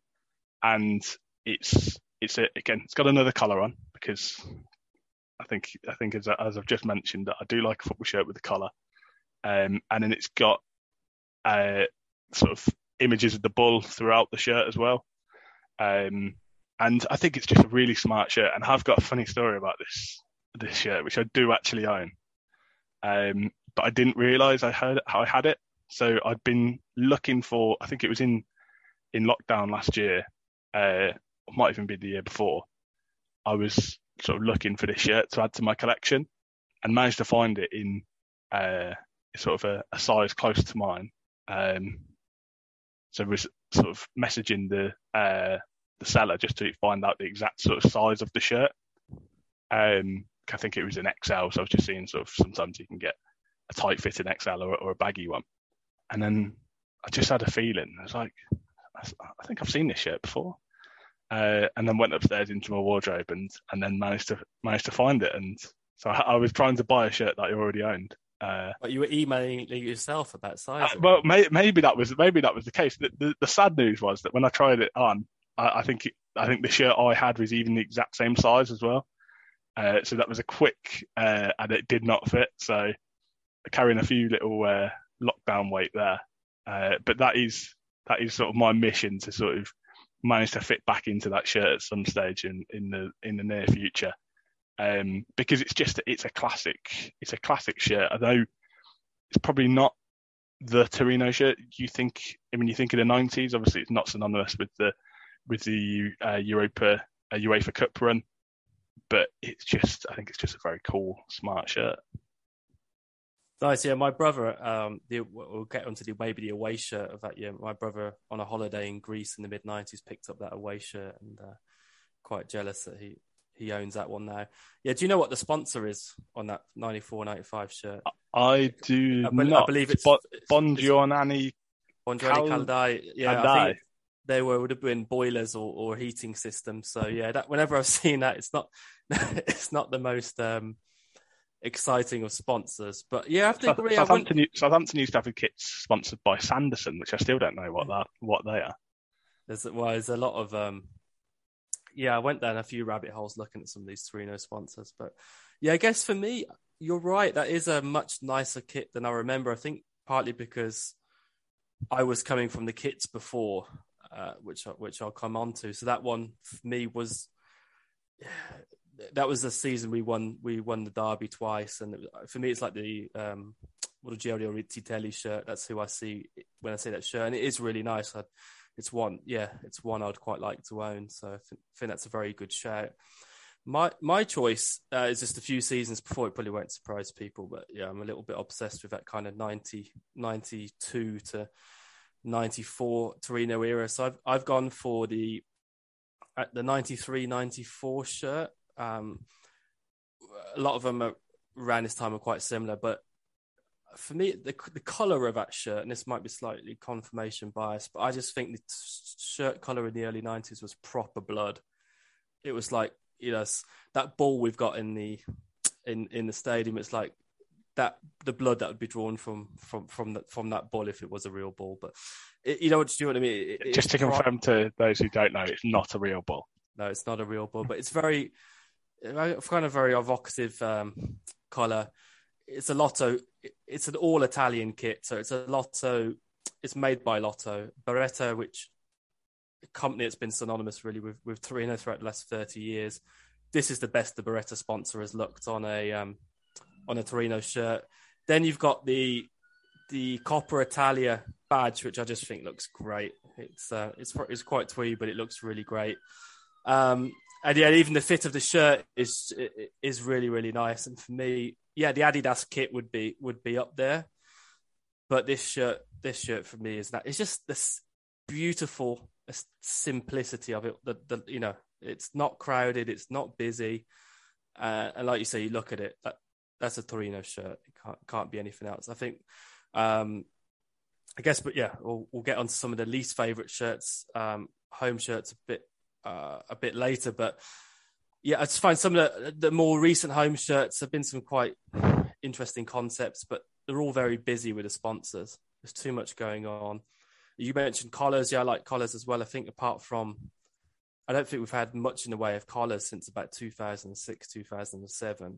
and it's it's a, again, it's got another colour on because I think I think as, as I've just mentioned that I do like a football shirt with a collar, um, and then it's got uh, sort of images of the bull throughout the shirt as well. Um, and I think it's just a really smart shirt. And I've got a funny story about this this shirt, which I do actually own, um, but I didn't realise I had how I had it. So I'd been looking for. I think it was in in lockdown last year. Uh, might even be the year before, I was sort of looking for this shirt to add to my collection and managed to find it in uh, sort of a, a, size close to mine. Um, so I was sort of messaging the uh, the seller just to find out the exact sort of size of the shirt. Um, I think it was an XL, so I was just seeing sort of sometimes you can get a tight fitting XL or, or a baggy one. And then I just had a feeling. I was like, I think I've seen this shirt before uh, and then went upstairs into my wardrobe and and then managed to managed to find it. And so I, I, was trying to buy a shirt that I already owned, Uh, but you were emailing yourself at that size. Uh, well, may, maybe that was maybe that was the case. The, the, the, sad news was that when I tried it on, I, I think it, I think the shirt I had was even the exact same size as well. Uh, so that was a quick, uh, and it did not fit. So carrying a few little uh, lockdown weight there. Uh, but that is that is sort of my mission to sort of manage to fit back into that shirt at some stage in, in the in the near future. Um, because it's just it's a classic it's a classic shirt. Although it's probably not the Torino shirt you think I mean you think of the 90s. Obviously, it's not synonymous with the with the uh, Europa uh, UEFA Cup run, but it's just I think it's just a very cool, smart shirt. Nice, yeah. My brother, um, the, we'll get onto the maybe the away shirt of that year. My brother, on a holiday in Greece in the mid '90s, picked up that away shirt, and uh, quite jealous that he he owns that one now. Yeah, do you know what the sponsor is on that 94, 95 shirt? I do I, not. I believe it's Bo- Bongiornani. Bongiorani Cal- Caldai. Yeah, Caldai. I think they were would have been boilers or, or heating systems. So yeah, that whenever I've seen that, it's not it's not the most um, exciting of sponsors. But yeah, I have to agree. Southampton, Southampton used to have a kit sponsored by Sanderson, which I still don't know what that what they are. There's well, there's a lot of um, yeah. I went down a few rabbit holes looking at some of these Torino sponsors, but yeah, I guess for me, you're right. That is a much nicer kit than I remember. I think partly because I was coming from the kits before, uh, which which I'll come on to. So that one for me was that was the season we won. We won the derby twice, and for me, it's like the um, Ruggiero Rizzitelli shirt. That's who I see when I see that shirt, and it is really nice. I, it's one, yeah, it's one I'd quite like to own. So I think, think that's a very good shout. My my choice uh, is just a few seasons before. It probably won't surprise people, but yeah, I'm a little bit obsessed with that kind of 90, 92 to 94 Torino era. So I've I've gone for the at the 93 94 shirt um, a lot of them are, around this time are quite similar, but for me, the the color of that shirt, and this might be slightly confirmation bias, but I just think the shirt color in the early '90s was proper blood. It was like you know that ball we've got in the in in the stadium. It's like that the blood that would be drawn from from from that from that ball if it was a real ball. But it, you know what? Do you know what I mean? It, Just to confirm to those who don't know, it's not a real ball. No, it's not a real ball, but it's very kind of very evocative um, color. It's a Lotto. It's an all Italian kit, so it's a Lotto. It's made by Lotto Beretta, which company that's been synonymous really with with Torino throughout the last thirty years. This is the best the Beretta sponsor has looked on a um, on a Torino shirt. Then you've got the the Coppa Italia badge, which I just think looks great. It's uh, it's it's quite twee, but it looks really great. Um, and yeah, even the fit of the shirt is is really really nice. And for me, yeah, the Adidas kit would be would be up there, but this shirt this shirt for me is that it's just this beautiful simplicity of it. The, the you know it's not crowded, it's not busy, uh, and like you say, you look at it that that's a Torino shirt. It can't can't be anything else. I think. Um, I guess, but yeah, we'll, we'll get on to some of the least favorite shirts. Um, home shirts a bit uh, a bit later. But yeah, I just find some of the, the more recent home shirts have been some quite interesting concepts, but they're all very busy with the sponsors. There's too much going on. You mentioned collars. Yeah, I like collars as well. I think apart from, I don't think we've had much in the way of collars since about 2006, 2007.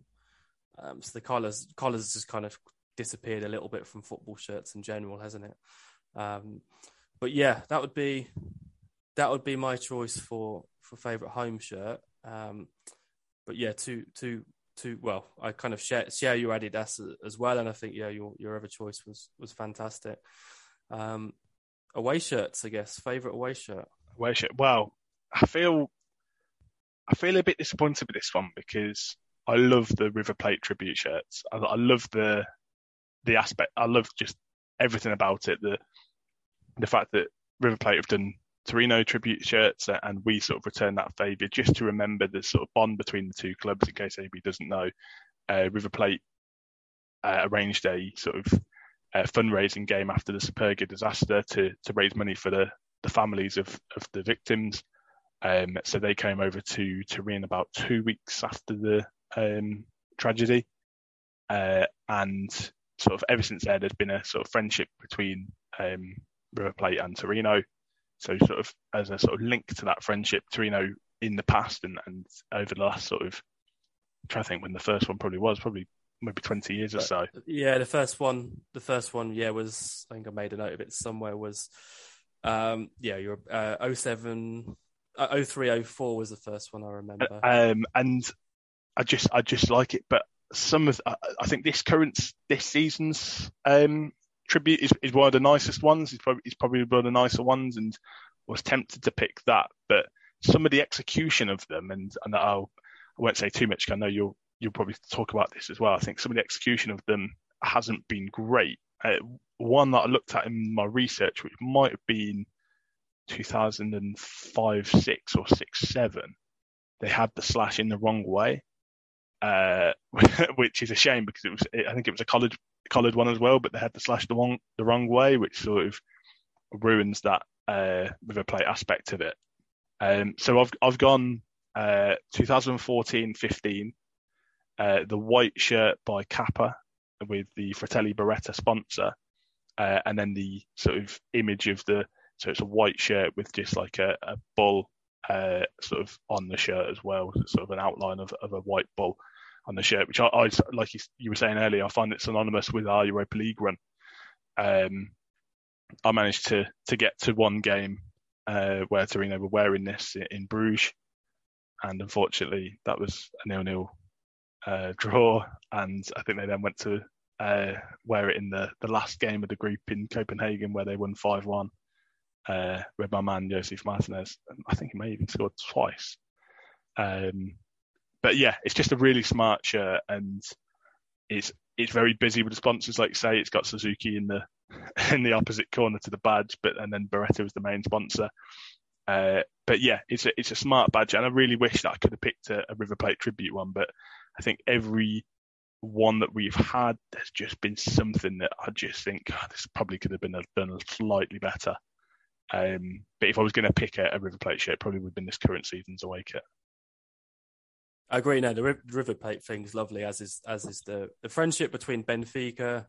Um, so the collars, collars just kind of disappeared a little bit from football shirts in general, hasn't it? Um, but yeah, that would be that would be my choice for for favorite home shirt. Um, but yeah, two two two. Well, I kind of share share your Adidas as well, and I think yeah, your your other choice was was fantastic. Um, away shirts, I guess. Favorite away shirt. Away shirt. Well, I feel I feel a bit disappointed with this one because I love the River Plate tribute shirts. I, I love the the aspect. I love just everything about it. The the fact that River Plate have done Torino tribute shirts, and we sort of return that favour just to remember the sort of bond between the two clubs. In case anybody doesn't know, uh, River Plate uh, arranged a sort of uh, fundraising game after the Superga disaster to to raise money for the the families of of the victims. Um, so they came over to Turin about two weeks after the um, tragedy, uh, and sort of ever since there, there's been a sort of friendship between um, River Plate and Torino. So sort of as a sort of link to that friendship, Torino in the past and, and over the last sort of I'm trying to think when the first one probably was probably maybe 20 years or so. Yeah, the first one, the first one, yeah, was I think I made a note of it somewhere. Was um, yeah, you're uh, 07, uh, 03, 04 was the first one I remember. Um, and I just I just like it, but some of I think this current this season's um, tribute is, is one of the nicest ones. It's probably, it's probably one of the nicer ones, and was tempted to pick that. But some of the execution of them, and and I'll I won't say too much. Cause I know you'll you'll probably talk about this as well. I think some of the execution of them hasn't been great. Uh, one that I looked at in my research, which might have been 2005, six or six, seven, they had the slash in the wrong way, uh, which is a shame because it was. I think it was a college coloured one as well, but they had the slash the wrong the wrong way, which sort of ruins that uh, River Plate aspect of it. Um, so I've I've gone uh, 2014-15, uh, the white shirt by Kappa with the Fratelli Beretta sponsor, uh, and then the sort of image of the so it's a white shirt with just like a, a bull uh, sort of on the shirt as well, sort of an outline of, of a white bull on the shirt, which I, I like you, you, were saying earlier, I find it synonymous with our Europa League run. Um, I managed to to get to one game uh, where Torino were wearing this in Bruges, and unfortunately that was a nil-nil uh, draw, and I think they then went to uh, wear it in the the last game of the group in Copenhagen where they won five one. Uh, with my man Josef Martinez, I think he may even scored twice. Um, but yeah, it's just a really smart shirt, and it's it's very busy with the sponsors. Like say, it's got Suzuki in the in the opposite corner to the badge, but and then Beretta was the main sponsor. Uh, but yeah, it's a it's a smart badge, and I really wish that I could have picked a, a River Plate tribute one. But I think every one that we've had, there's just been something that I just think oh, this probably could have been a, done slightly better. Um, but if I was going to pick a, a River Plate shirt, probably would have been this current season's away kit. I agree. No, the River Plate thing is lovely, as is as is the the friendship between Benfica,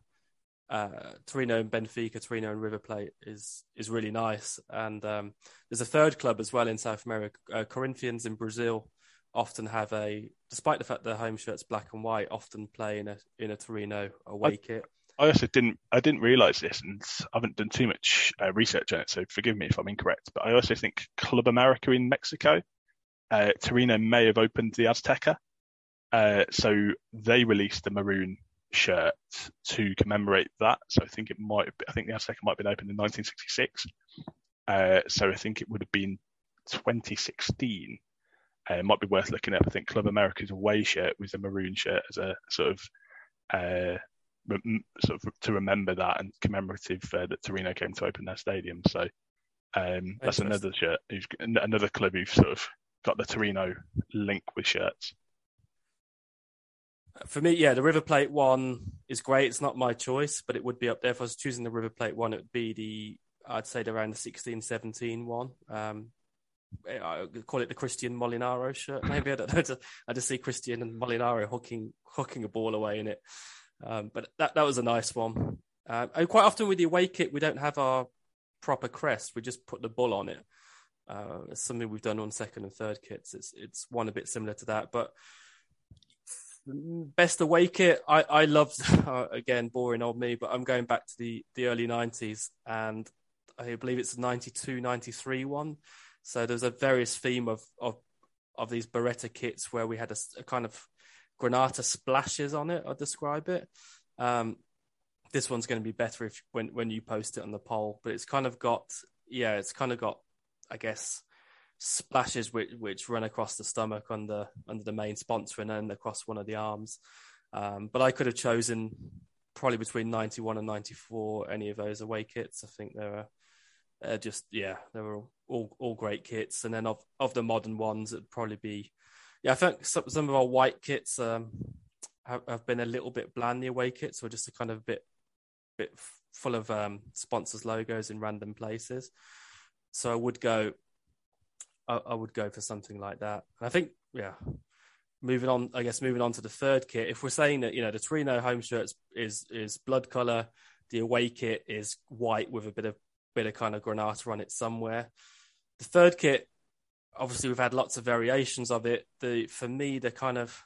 uh, Torino and Benfica, Torino and River Plate is is really nice. And um, there's a third club as well in South America. Uh, Corinthians in Brazil often have a, despite the fact their home shirt's black and white, often play in a in a Torino away I, kit. I also didn't I didn't realise this, and I haven't done too much uh, research on it, so forgive me if I'm incorrect. But I also think Club America in Mexico uh, Torino may have opened the Azteca. Uh, so they released the maroon shirt to commemorate that. So I think it might, I think the Azteca might have been opened in 1966. Uh, so I think it would have been 2016. Uh, it might be worth looking up. I think Club America's away shirt was a maroon shirt as a sort of, uh, sort of to remember that and commemorative uh, that Torino came to open their stadium. So um, that's another shirt. Another club who've sort of got the Torino link with shirts. For me, yeah, the River Plate one is great. It's not my choice, but it would be up there. If I was choosing the River Plate one, it would be the, I'd say around the 16, 17 one. Um, I call it the Cristian Molinaro shirt. Maybe I don't know. I just see Cristian and Molinaro hooking hooking a ball away in it. Um, but that that was a nice one. Um, and quite often with the away kit, we don't have our proper crest. We just put the bull on it. Uh, it's something we've done on second and third kits. It's it's one a bit similar to that, but best away kit. I I loved uh, again boring old me, but I'm going back to the the early '90s, and I believe it's the 92, 93 one. So there's a various theme of of of these Beretta kits where we had a, a kind of Granata splashes on it. I'll describe it. Um, this one's going to be better if when when you post it on the poll, but it's kind of got yeah, it's kind of got I guess, splashes which, which run across the stomach under under the main sponsor and then across one of the arms. Um, but I could have chosen probably between 91 and 94 any of those away kits. I think they're uh, just yeah, they were all, all, all great kits. And then of of the modern ones, it'd probably be yeah. I think some some of our white kits um, have, have been a little bit bland. The away kits were just a kind of bit bit full of um, sponsors logos in random places. So I would go, I, I would go for something like that. And I think, yeah, moving on, I guess moving on to the third kit. If we're saying that you know the Torino home shirts is is blood color, the away kit is white with a bit of bit of kind of granata on it somewhere. The third kit, obviously, we've had lots of variations of it. The for me, the kind of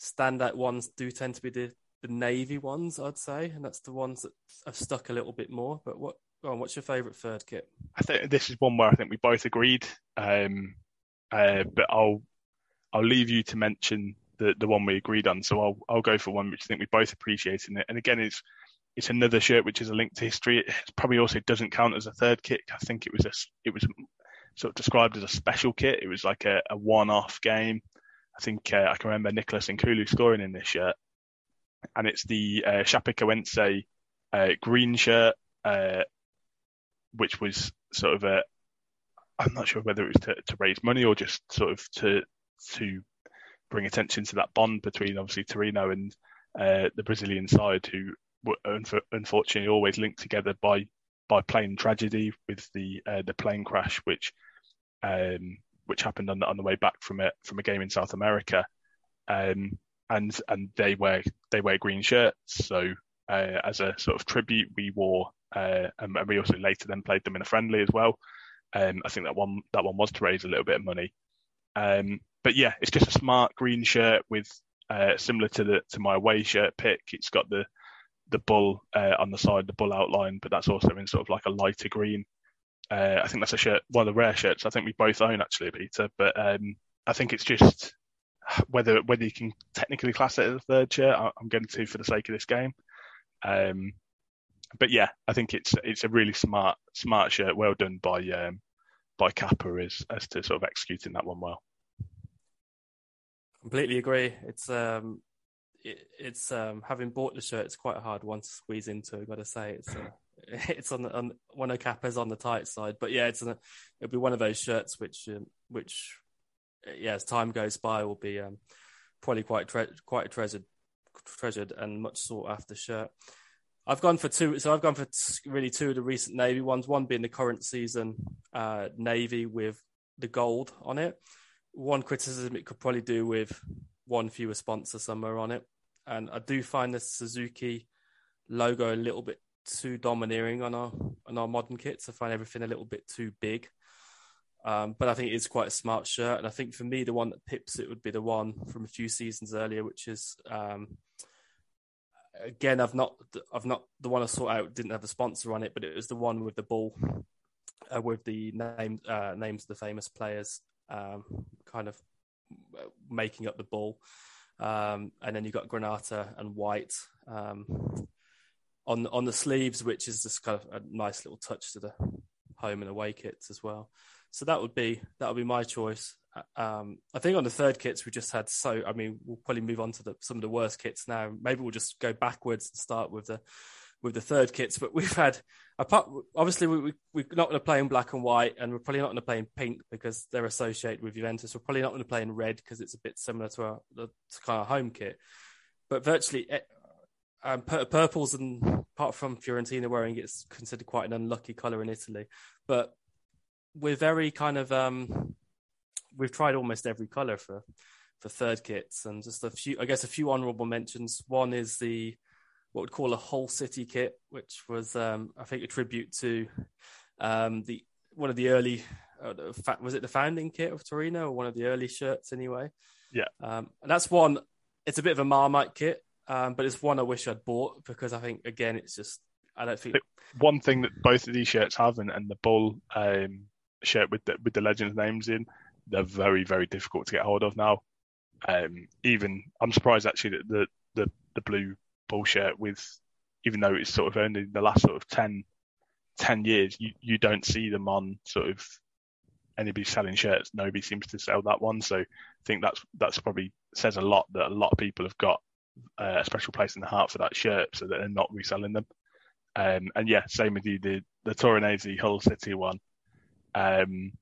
standout ones do tend to be the the navy ones, I'd say, and that's the ones that have stuck a little bit more. But what, on, what's your favourite third kit? I think this is one where I think we both agreed. Um, uh, but I'll I'll leave you to mention the the one we agreed on. So I'll I'll go for one which I think we both appreciate. in it. and again, it's it's another shirt which is a link to history. It probably also doesn't count as a third kit. I think it was a it was sort of described as a special kit. It was like a, a one-off game. I think uh, I can remember Nicolas Nkoulou scoring in this shirt, and it's the uh, uh, green shirt, uh, which was sort of a. I'm not sure whether it was to, to raise money or just sort of to to bring attention to that bond between obviously Torino and uh, the Brazilian side, who were unfortunately always linked together by by plane tragedy with the uh, the plane crash, which um, which happened on the, on the way back from a from a game in South America. Um, and and they wear they wear green shirts. So uh, as a sort of tribute, we wore uh, and we also later then played them in a friendly as well. Um, I think that one that one was to raise a little bit of money. Um, but yeah, it's just a smart green shirt with uh, similar to the to my away shirt pick. It's got the the bull uh, on the side, the bull outline, but that's also in sort of like a lighter green. Uh, I think that's a shirt, one of the rare shirts I think we both own actually, Peter. But um, I think it's just whether whether you can technically class it as a third shirt, I'm going to for the sake of this game. Um, but yeah, I think it's it's a really smart smart shirt. Well done by um, by Kappa as as to sort of executing that one well. Completely agree. It's um, it, it's um, having bought the shirt, it's quite a hard one to squeeze into. I've got to say, it's uh, it's on, on one of Kappa's on the tight side, but yeah, it's an, it'll be one of those shirts which um, which yeah, as time goes by, will be um, probably quite tre- quite treasured, treasured and much sought after shirt. I've gone for two, so I've gone for t- really two of the recent navy ones. One being the current season uh, navy with the gold on it. One criticism it could probably do with one fewer sponsor somewhere on it, and I do find the Suzuki logo a little bit too domineering on our on our modern kits. I find everything a little bit too big. Um, but I think it's quite a smart shirt, and I think for me the one that pips it would be the one from a few seasons earlier, which is um, again I've not I've not the one I sought out didn't have a sponsor on it, but it was the one with the ball uh, with the name uh, names of the famous players, um, kind of making up the ball, um, and then you got Granata and White um, on on the sleeves, which is just kind of a nice little touch to the home and away kits as well. So that would be that would be my choice. Um, I think on the third kits we just had so. I mean, we'll probably move on to the, some of the worst kits now. Maybe we'll just go backwards and start with the with the third kits. But we've had apart. Obviously, we, we are not going to play in black and white, and we're probably not going to play in pink because they're associated with Juventus. We're probably not going to play in red because it's a bit similar to our the to kind of home kit. But virtually, eh, um, purples and apart from Fiorentina wearing it's considered quite an unlucky color in Italy. But we're very kind of um, we've tried almost every color for for third kits, and just a few. I guess a few honourable mentions. One is the what we'd call a Hull City kit, which was um, I think a tribute to um, the one of the early. Uh, was it the founding kit of Torino or one of the early shirts anyway? Yeah, um, and that's one. It's a bit of a Marmite kit, um, but it's one I wish I'd bought because I think again it's just I don't think one thing that both of these shirts have, and, and the bull um, shirt with the with the legends names in, they're very very difficult to get hold of now. Um, even I'm surprised actually that the the the blue bull shirt with, even though it's sort of only the last sort of 10, 10 years, you you don't see them on sort of anybody selling shirts. Nobody seems to sell that one, so I think that's that's probably says a lot that a lot of people have got uh, a special place in the heart for that shirt, so that they're not reselling them. Um, and yeah, same with you. The the Torinese Hull City one um,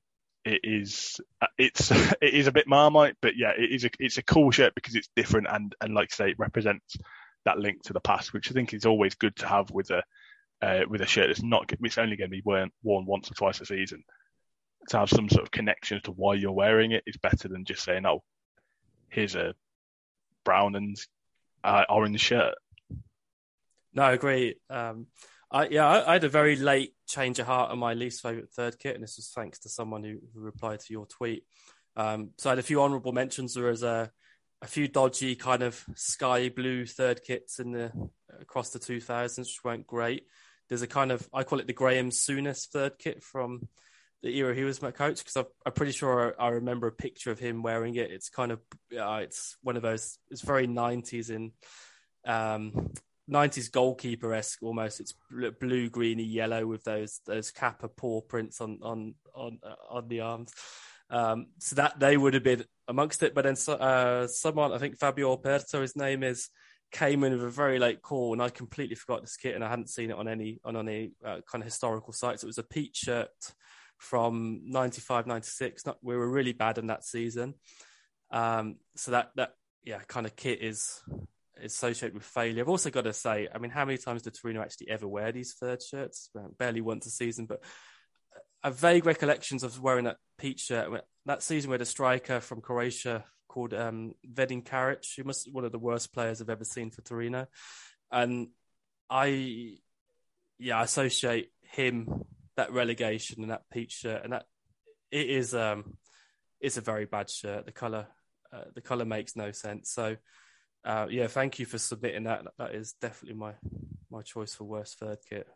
it is uh, it's it is a bit marmite, but yeah, it is a it's a cool shirt because it's different and and like I say, it represents that link to the past, which I think is always good to have with a uh, with a shirt that's not it's only going to be worn worn once or twice a season. To have some sort of connection to why you're wearing it is better than just saying, "Oh, here's a brown and uh, orange shirt. No, I agree. Um, I, yeah, I, I, had a very late change of heart on my least favorite third kit, and this was thanks to someone who, who replied to your tweet. Um, so I had a few honourable mentions. There was a, a few dodgy kind of sky blue third kits in the across the 2000s, which weren't great. There's a kind of I call it the Graham Souness third kit from the era he was my coach because I'm, pretty sure I, remember a picture of him wearing it. It's kind of uh, it's one of those. It's very 90s in um, 90s goalkeeper esque almost. It's blue, greeny, yellow with those those Kappa paw prints on on on uh, on the arms. Um, so that they would have been amongst it. But then uh, someone, I think Fabio Alberto, his name is, came in with a very late call, and I completely forgot this kit, and I hadn't seen it on any on any uh, kind of historical sites. It was a peach shirt from 95, 96. Not, we were really bad in that season. Um, so that, that, yeah, kind of kit is associated with failure. I've also got to say, I mean, how many times did Torino actually ever wear these third shirts? Barely once a season, but I have vague recollections of wearing that peach shirt. That season where the striker from Croatia called um, Vedin Karic, he must one of the worst players I've ever seen for Torino. And I, yeah, I associate him that relegation and that peach shirt, and that it is um it's a very bad shirt. The color uh, the color makes no sense. So uh, yeah, thank you for submitting that. That is definitely my my choice for worst third kit.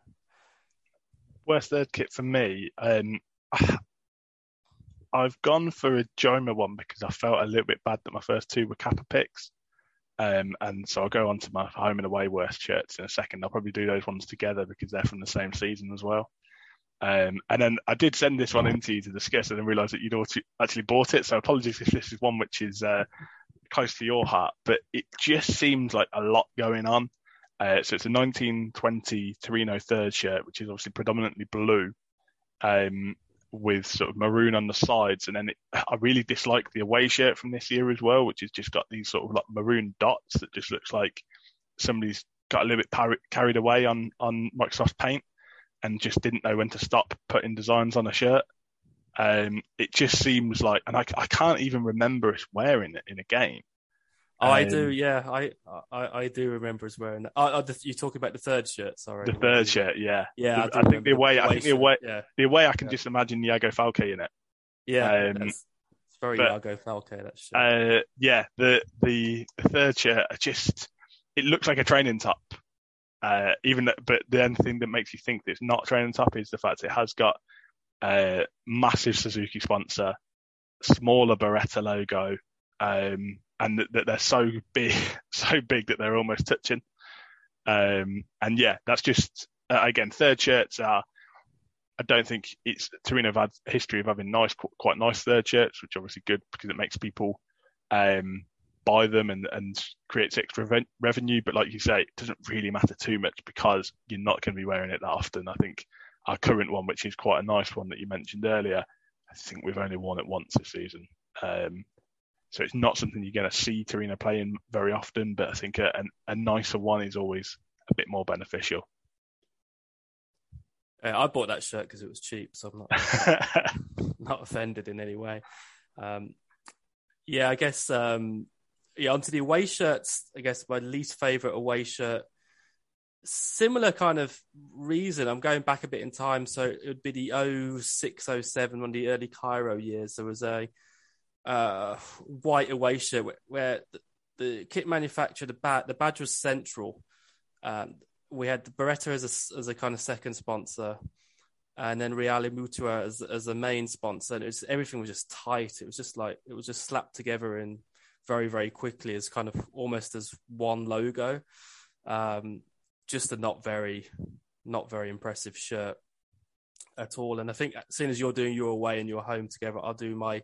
Worst third kit for me. Um, I've gone for a Joma one because I felt a little bit bad that my first two were Kappa picks. Um, and so I'll go on to my home and away worst shirts in a second. I'll probably do those ones together because they're from the same season as well. Um, and then I did send this one in to you to discuss and then realised that you'd actually bought it. So apologies if this is one which is uh, close to your heart, but it just seems like a lot going on. Uh, so it's a 1920 Torino third shirt, which is obviously predominantly blue, um, with sort of maroon on the sides. And then it, I really dislike the away shirt from this year as well, which has just got these sort of like maroon dots that just looks like somebody's got a little bit par- carried away on on Microsoft Paint and just didn't know when to stop putting designs on a shirt. Um, it just seems like, and I, I can't even remember us wearing it in a game. Oh, um, I do, um, yeah. I, I I do remember us wearing. Oh, oh, you talk about the third shirt, sorry. The third shirt, yeah. Yeah, the, I, I think the way, I think the way, yeah. the way I can yeah. just imagine Iago Falque in it. Yeah, um, it's very but, Iago Falque. That shirt. Uh, yeah, the, the the third shirt, just it looks like a training top. Uh, even but the only thing that makes you think that it's not training top is the fact it has got a massive Suzuki sponsor, smaller Beretta logo, um, and that, they're so big, so big that they're almost touching. Um, and yeah, that's just uh, again third shirts are. I don't think it's Torino had history of having nice, quite nice third shirts, which obviously good because it makes people um, buy them and, and creates extra re- revenue. But like you say, it doesn't really matter too much because you're not going to be wearing it that often. I think our current one, which is quite a nice one that you mentioned earlier, I think we've only worn it once this season. Um, so it's not something you're going to see Torino playing very often, but I think a, a, a nicer one is always a bit more beneficial. I bought that shirt because it was cheap, so I'm not not offended in any way. Um, yeah, I guess um, yeah, onto the away shirts. I guess my least favorite away shirt. Similar kind of reason. I'm going back a bit in time, so it would be the 06, 07, one of the early Cairo years. There was a uh, white away shirt where, the, the, kit manufacturer, the, badge, the badge was central. Um, we had the Beretta as a, as a kind of second sponsor, and then Reale Mutua as as the main sponsor. And it was, everything was just tight. It was just like it was just slapped together in very very quickly as kind of almost as one logo. Um, just a not very not very impressive shirt at all. And I think seeing as you're doing your away and your home together, I'll do my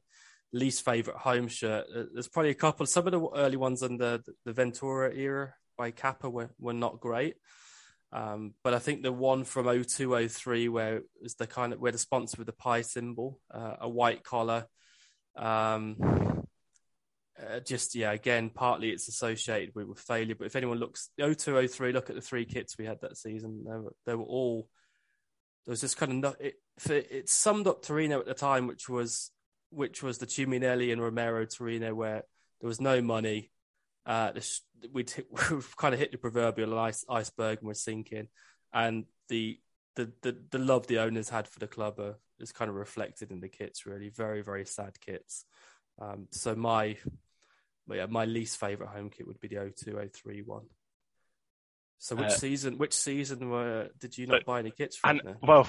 least favorite home shirt. Uh, there's probably a couple. Some of the early ones in the the Ventura era by Kappa were, were not great. Um, but I think the one from 0203 where it was the kind of where the sponsor with the pie symbol, uh, a white collar, um, uh, just yeah, again, partly it's associated with, with, failure. But if anyone looks 0203, look at the three kits we had that season. They were, they were all there was just kind of it, it summed up Torino at the time, which was which was the Cimminelli and Romero Torino, where there was no money, Uh, we'd we've kind of hit the proverbial ice, iceberg and we're sinking, and the, the the the love the owners had for the club are, is kind of reflected in the kits. Really, very very sad kits. Um, so my yeah, my least favorite home kit would be the 0203 one. So which uh, season? Which season were did you not but, buy any kits from? And, well,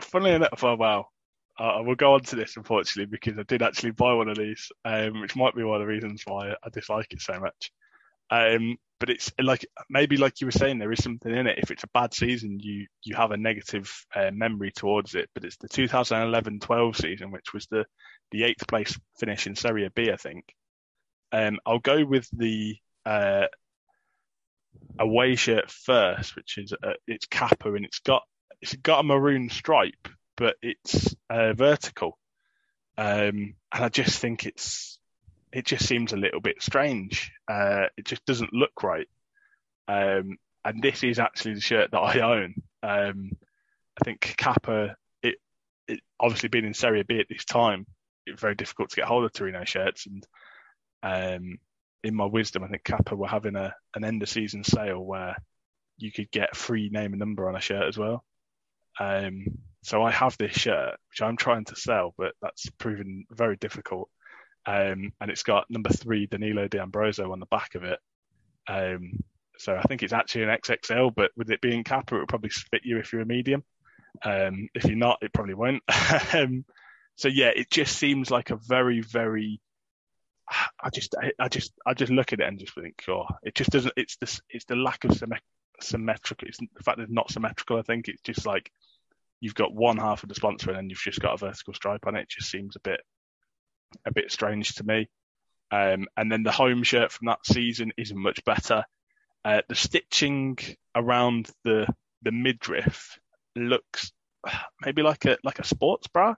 funnily enough, well, well, I will go on to this unfortunately because I did actually buy one of these, um, which might be one of the reasons why I dislike it so much. Um, but it's like maybe like you were saying, there is something in it. If it's a bad season, you you have a negative uh, memory towards it. But it's the 2011-12 season, which was the the eighth place finish in Serie B, I think. Um, I'll go with the uh, away shirt first, which is uh, it's Kappa and it's got it's got a maroon stripe, but it's uh, vertical. Um, and I just think it's it just seems a little bit strange. Uh, it just doesn't look right. Um, and this is actually the shirt that I own. Um, I think Kappa, it, it obviously being in Serie B at this time, it's very difficult to get hold of Torino shirts. And um, in my wisdom, I think Kappa were having a an end of season sale where you could get free name and number on a shirt as well. Um, so I have this shirt which I'm trying to sell, but that's proven very difficult. Um, and it's got number three Danilo D'Ambrosio on the back of it. Um, so I think it's actually an XXL, but with it being Kappa, it would probably fit you if you're a medium. Um, if you're not, it probably won't. Um, so yeah, it just seems like a very, very. I just, I just, I just look at it and just think, oh, it just doesn't. It's the, it's the lack of symmetrical. It's the fact that it's not symmetrical. I think it's just like you've got one half of the sponsor and then you've just got a vertical stripe on it. It just seems a bit a bit strange to me. Um, and then the home shirt from that season isn't much better. Uh, the stitching around the the midriff looks maybe like a like a sports bra.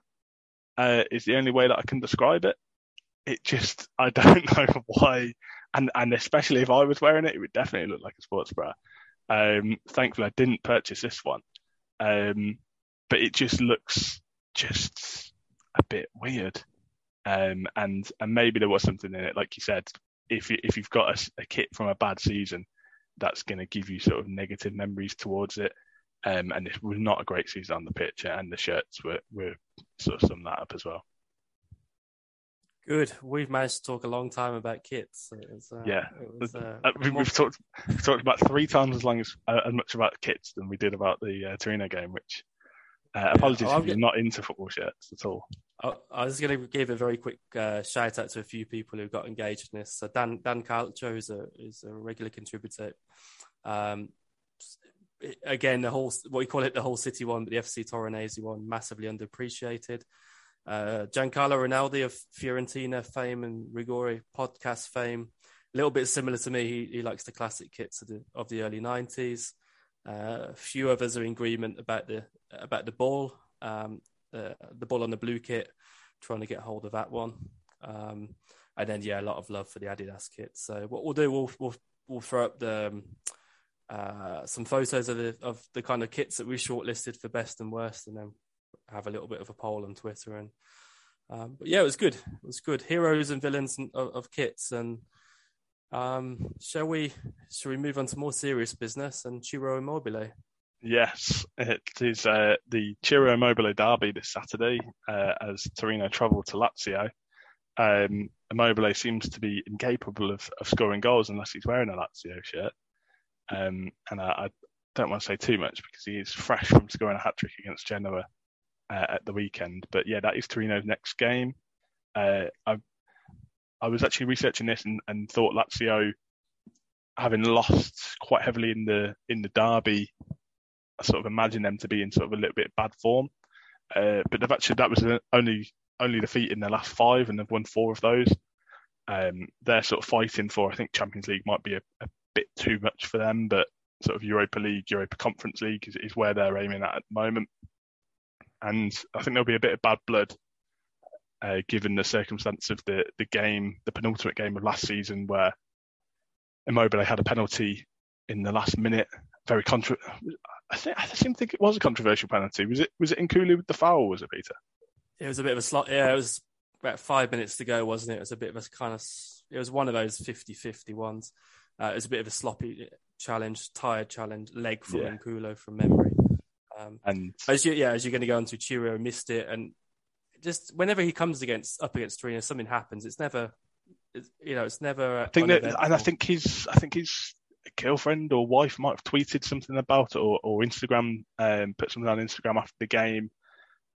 Uh, is the only way that I can describe it. It just I don't know why, and and especially if I was wearing it, it would definitely look like a sports bra. Um, thankfully, I didn't purchase this one. Um, but it just looks just a bit weird. Um, and and maybe there was something in it, like you said. If you, if you've got a, a kit from a bad season, that's going to give you sort of negative memories towards it. Um, and it was not a great season on the pitch, and the shirts were were sort of sum that up as well. Good. We've managed to talk a long time about kits. Was, uh, yeah, was, uh, uh we, have talked we've talked about three times as long as uh, as much about kits than we did about the uh, Torino game, which uh, apologies yeah, if you're not into football shirts at all. I, was going to give a very quick uh, shout out to a few people who got engaged in this. So Dan Dan Calcio is a is a regular contributor. Um, again, the whole what we call it the Hull City one, but the FC Torinese one, massively underappreciated. Uh, Giancarlo Rinaldi of Fiorentina fame and Rigori podcast fame, a little bit similar to me. He, he likes the classic kits of the, of the early nineties. Uh, a few of us are in agreement about the about the ball, um, the the ball on the blue kit, trying to get hold of that one. Um, and then yeah, a lot of love for the Adidas kit. So what we'll do, we'll we'll, we'll throw up the um, uh, some photos of the of the kind of kits that we shortlisted for best and worst, and then have a little bit of a poll on Twitter. And um, but yeah, it was good. It was good. Heroes and villains of, of kits and um, shall we? Shall we move on to more serious business and Ciro Immobile? Yes, it is uh, the Ciro Immobile derby this Saturday uh, as Torino travel to Lazio. Um, Immobile seems to be incapable of, of, scoring goals unless he's wearing a Lazio shirt. Um, and I, I, don't want to say too much because he is fresh from scoring a hat trick against Genoa uh, at the weekend. But yeah, that is Torino's next game. Uh, I I was actually researching this and, and thought Lazio, having lost quite heavily in the in the derby, I sort of imagine them to be in sort of a little bit bad form. Uh, but they've actually that was only only defeat in their last five, and they've won four of those. Um, they're sort of fighting for. I think Champions League might be a, a, bit too much for them, but sort of Europa League, Europa Conference League is, is where they're aiming at at the moment. And I think there'll be a bit of bad blood uh, given the circumstance of the the game, the penultimate game of last season, where Immobile had a penalty in the last minute. Very contra. I think I seem to think it was a controversial penalty. Was it? Was it Nkoulou with the foul? Was it Peter? It was a bit of a slot. Yeah, it was about five minutes to go, wasn't it? It was a bit of a kind of it was one of those 50-50 ones. Uh, it was a bit of a sloppy challenge, tired challenge, leg from yeah. Nkoulou from memory. Um, and as you, yeah, as you're going to go into Ciro, missed it, and just whenever he comes against up against Torino, something happens. It's never, it's, you know, it's never. I think that, and I think his, I think his girlfriend or wife might have tweeted something about it, or, or Instagram, um, put something on Instagram after the game.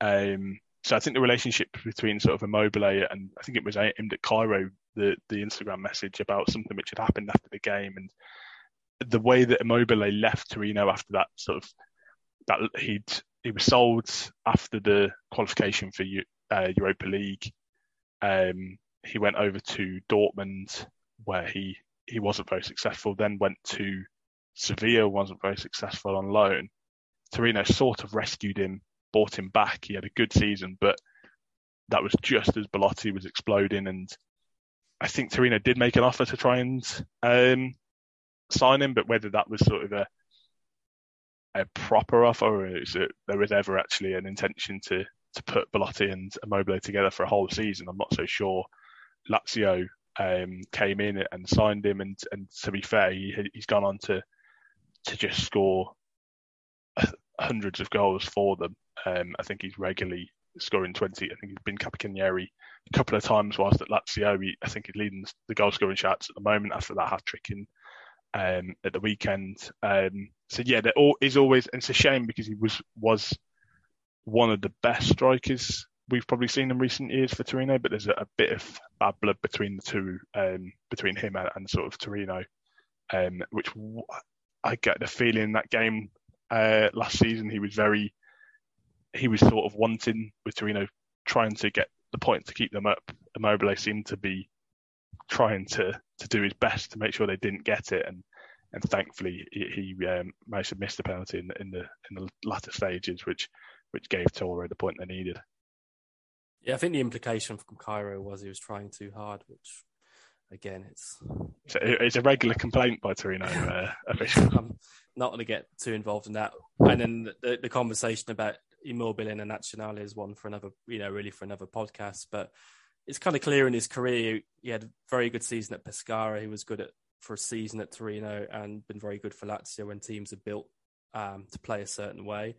Um, so I think the relationship between sort of Immobile and I think it was aimed at Cairo, the the Instagram message about something which had happened after the game, and the way that Immobile left Torino after that sort of that he'd he was sold after the qualification for uh, Europa League. Um, he went over to Dortmund where he he wasn't very successful. Then went to Sevilla, wasn't very successful on loan. Torino sort of rescued him, bought him back. He had a good season, but that was just as Belotti was exploding. And I think Torino did make an offer to try and um, sign him, but whether that was sort of a a proper offer or is it there was ever actually an intention to to put Belotti and Immobile together for a whole season, I'm not so sure. Lazio um, came in and signed him, and and to be fair, he, he's gone on to to just score hundreds of goals for them. Um, I think he's regularly scoring 20. I think he's been Capocannoniere a couple of times whilst at Lazio. He, I think he's leading the goal scoring charts at the moment after that hat trick in um, at the weekend. Um, so yeah, there is always. And it's a shame because he was was one of the best strikers we've probably seen in recent years for Torino. But there's a, a bit of bad blood between the two, um, between him and, and, sort of Torino, um, which I get the feeling in that game uh, last season he was very. He was sort of wanting with Torino trying to get the point to keep them up. Immobile seemed to be trying to to do his best to make sure they didn't get it, and and thankfully he, he um, managed to miss the penalty in the in the in the latter stages, which which gave Toro the point they needed. Yeah, I think the implication from Cairo was he was trying too hard, which again, it's so it's a regular complaint by Torino uh, officials. I'm not going to get too involved in that. And then the, the conversation about Immobile and Nazionale is one for another, you know, really for another podcast. But it's kind of clear in his career he had a very good season at Pescara. He was good at for a season at Torino and been very good for Lazio when teams are built um, to play a certain way.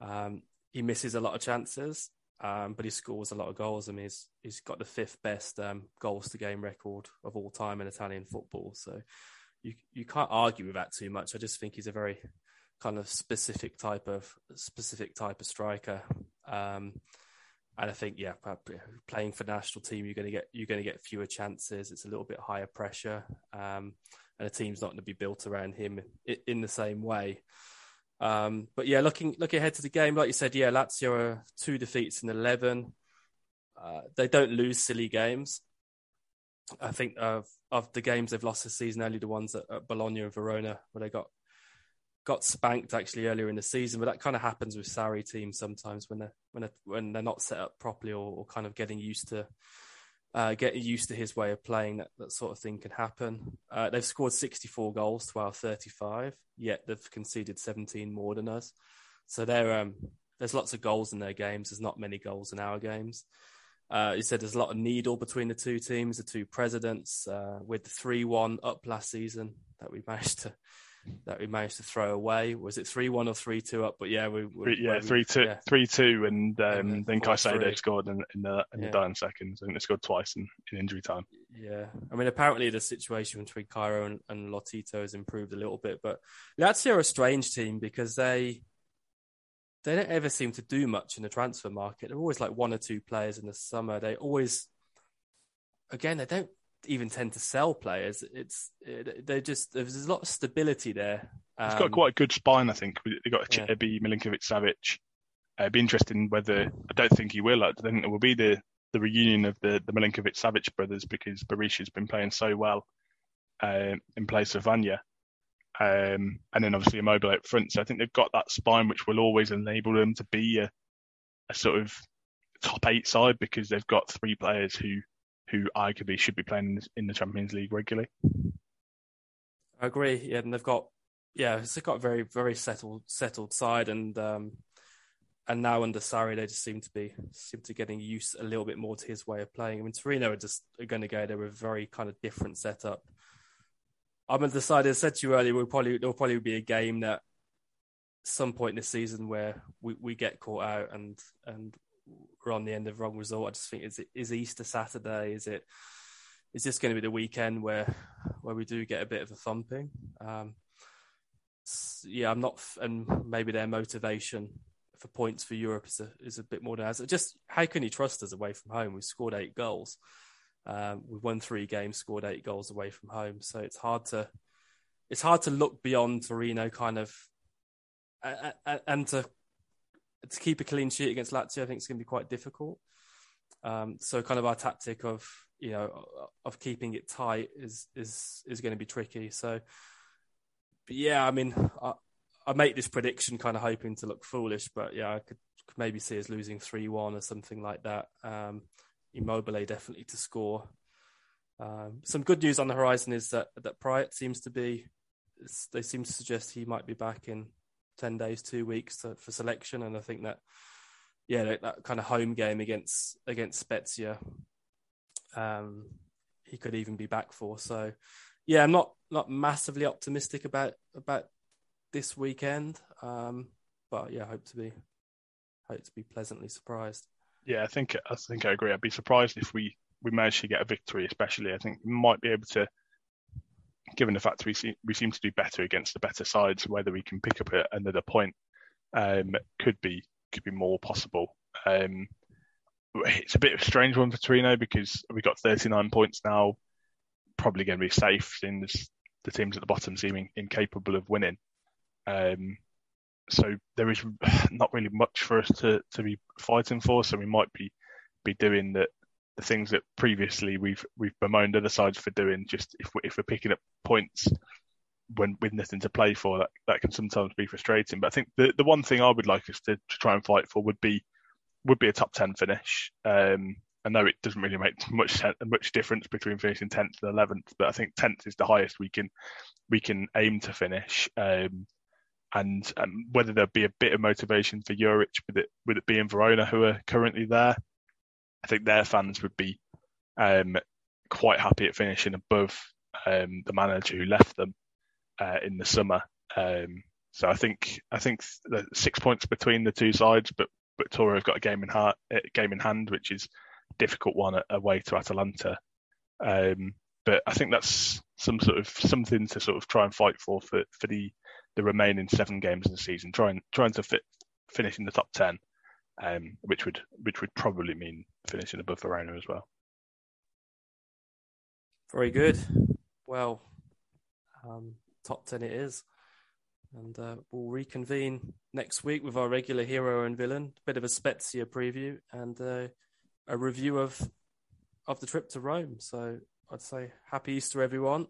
Um, he misses a lot of chances, um, but he scores a lot of goals. I mean, he's, he's got the fifth best um, goals to game record of all time in Italian football. So you you can't argue with that too much. I just think he's a very kind of specific type of specific type of striker. Um, and I think, yeah, playing for national team, you're going to get you're going to get fewer chances. It's a little bit higher pressure, um, and the team's not going to be built around him in the same way. Um, but yeah, looking looking ahead to the game, like you said, yeah, Lazio are two defeats in eleven. Uh, they don't lose silly games. I think of of the games they've lost this season, only the ones at, at Bologna and Verona, where they got got spanked actually earlier in the season, but that kind of happens with Sarri teams sometimes when they're when they're, when they're not set up properly or, or kind of getting used to uh, getting used to his way of playing. That that sort of thing can happen. Uh, they've scored 64 goals to our 35, yet they've conceded 17 more than us. So um, there's lots of goals in their games. There's not many goals in our games. Uh, he said there's a lot of needle between the two teams, the two presidents, uh, with the 3 1 up last season that we managed to that we managed to throw away. Was it three one or three two up? But yeah, we, we yeah we, three two yeah. three two, and, um, and then Caicedo scored in, in the in yeah. the dying seconds. I think they scored twice in, in injury time. Yeah, I mean apparently the situation between Cairo and, and Lotito has improved a little bit, but Lazio are a strange team because they they don't ever seem to do much in the transfer market. They're always like one or two players in the summer. They always again they don't even tend to sell players. It's it, they just there's a lot of stability there. Um, it's got quite a good spine, I think. They got yeah. Milinkovic, Savic. Uh, it'd be interesting whether I don't think he will. I think it will be the the reunion of the the Milinkovic Savic brothers because Berisha's been playing so well uh, in place of Vanja. Um, and then obviously Immobile up front. So I think they've got that spine which will always enable them to be a, a sort of top eight side because they've got three players who who arguably should be playing in the Champions League regularly. I agree. Yeah, and they've got yeah, it's got a very very settled settled side, and um, and now under Sarri, they just seem to be seem to getting used a little bit more to his way of playing. I mean, Torino are just are going to go there with a very kind of different setup. I'm undecided. I said to you earlier, we'll probably there'll probably be a game that some point in the season where we, we get caught out and and we're on the end of wrong result. I just think is is Easter Saturday? Is it is this going to be the weekend where where we do get a bit of a thumping? Um, yeah, I'm not, and maybe their motivation for points for Europe is a is a bit more than as just how can you trust us away from home? We've scored eight goals. Um, we won three games, scored eight goals away from home. So it's hard to it's hard to look beyond Torino, kind of, and to to keep a clean sheet against Lazio. I think it's going to be quite difficult. Um, so kind of our tactic of you know of keeping it tight is is is going to be tricky. So, yeah, I mean, I, I make this prediction kind of hoping to look foolish, but yeah, I could, could maybe see us losing three one or something like that. Um, Immobile definitely to score. Um, some good news on the horizon is that that Praet seems to be. They seem to suggest he might be back in ten days, two weeks to, for selection, and I think that yeah, that, that, kind of home game against against Spezia, um, he could even be back for. So yeah, I'm not not massively optimistic about about this weekend, um, but yeah, hope to be hope to be pleasantly surprised. Yeah, I think I think I agree. I'd be surprised if we we manage to get a victory, especially. I think we might be able to, given the fact we see, we seem to do better against the better sides, whether we can pick up a, another point um, could be could be more possible. Um, it's a bit of a strange one for Torino because we got 39 points now, probably going to be safe, seeing the teams at the bottom seeming incapable of winning. Um, so there is not really much for us to, to be fighting for. So we might be be doing the the things that previously we've we've bemoaned other sides for doing. Just if we, if we're picking up points when with nothing to play for, that that can sometimes be frustrating. But I think the the one thing I would like us to, to try and fight for would be would be a top ten finish. Um, I know it doesn't really make much much difference between finishing tenth and eleventh, but I think tenth is the highest we can we can aim to finish. Um, and um, whether there'll be a bit of motivation for Juric with it with it being Verona who are currently there. I think their fans would be um, quite happy at finishing above um, the manager who left them uh, in the summer. Um, so I think I think six points between the two sides, but but Toro have got a game in heart, game in hand, which is a difficult one away to Atalanta. Um, but I think that's some sort of something to sort of try and fight for for, for the the remaining seven games of the season, trying trying to fit, finish in the top ten, um, which would which would probably mean finishing above Verona as well. Very good. Well, um, top ten it is, and uh, we'll reconvene next week with our regular hero and villain, a bit of a Spezia preview, and uh, a review of of the trip to Rome. So I'd say happy Easter, everyone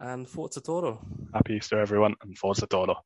and Forza Toro. Happy Easter, everyone, and Forza Toro.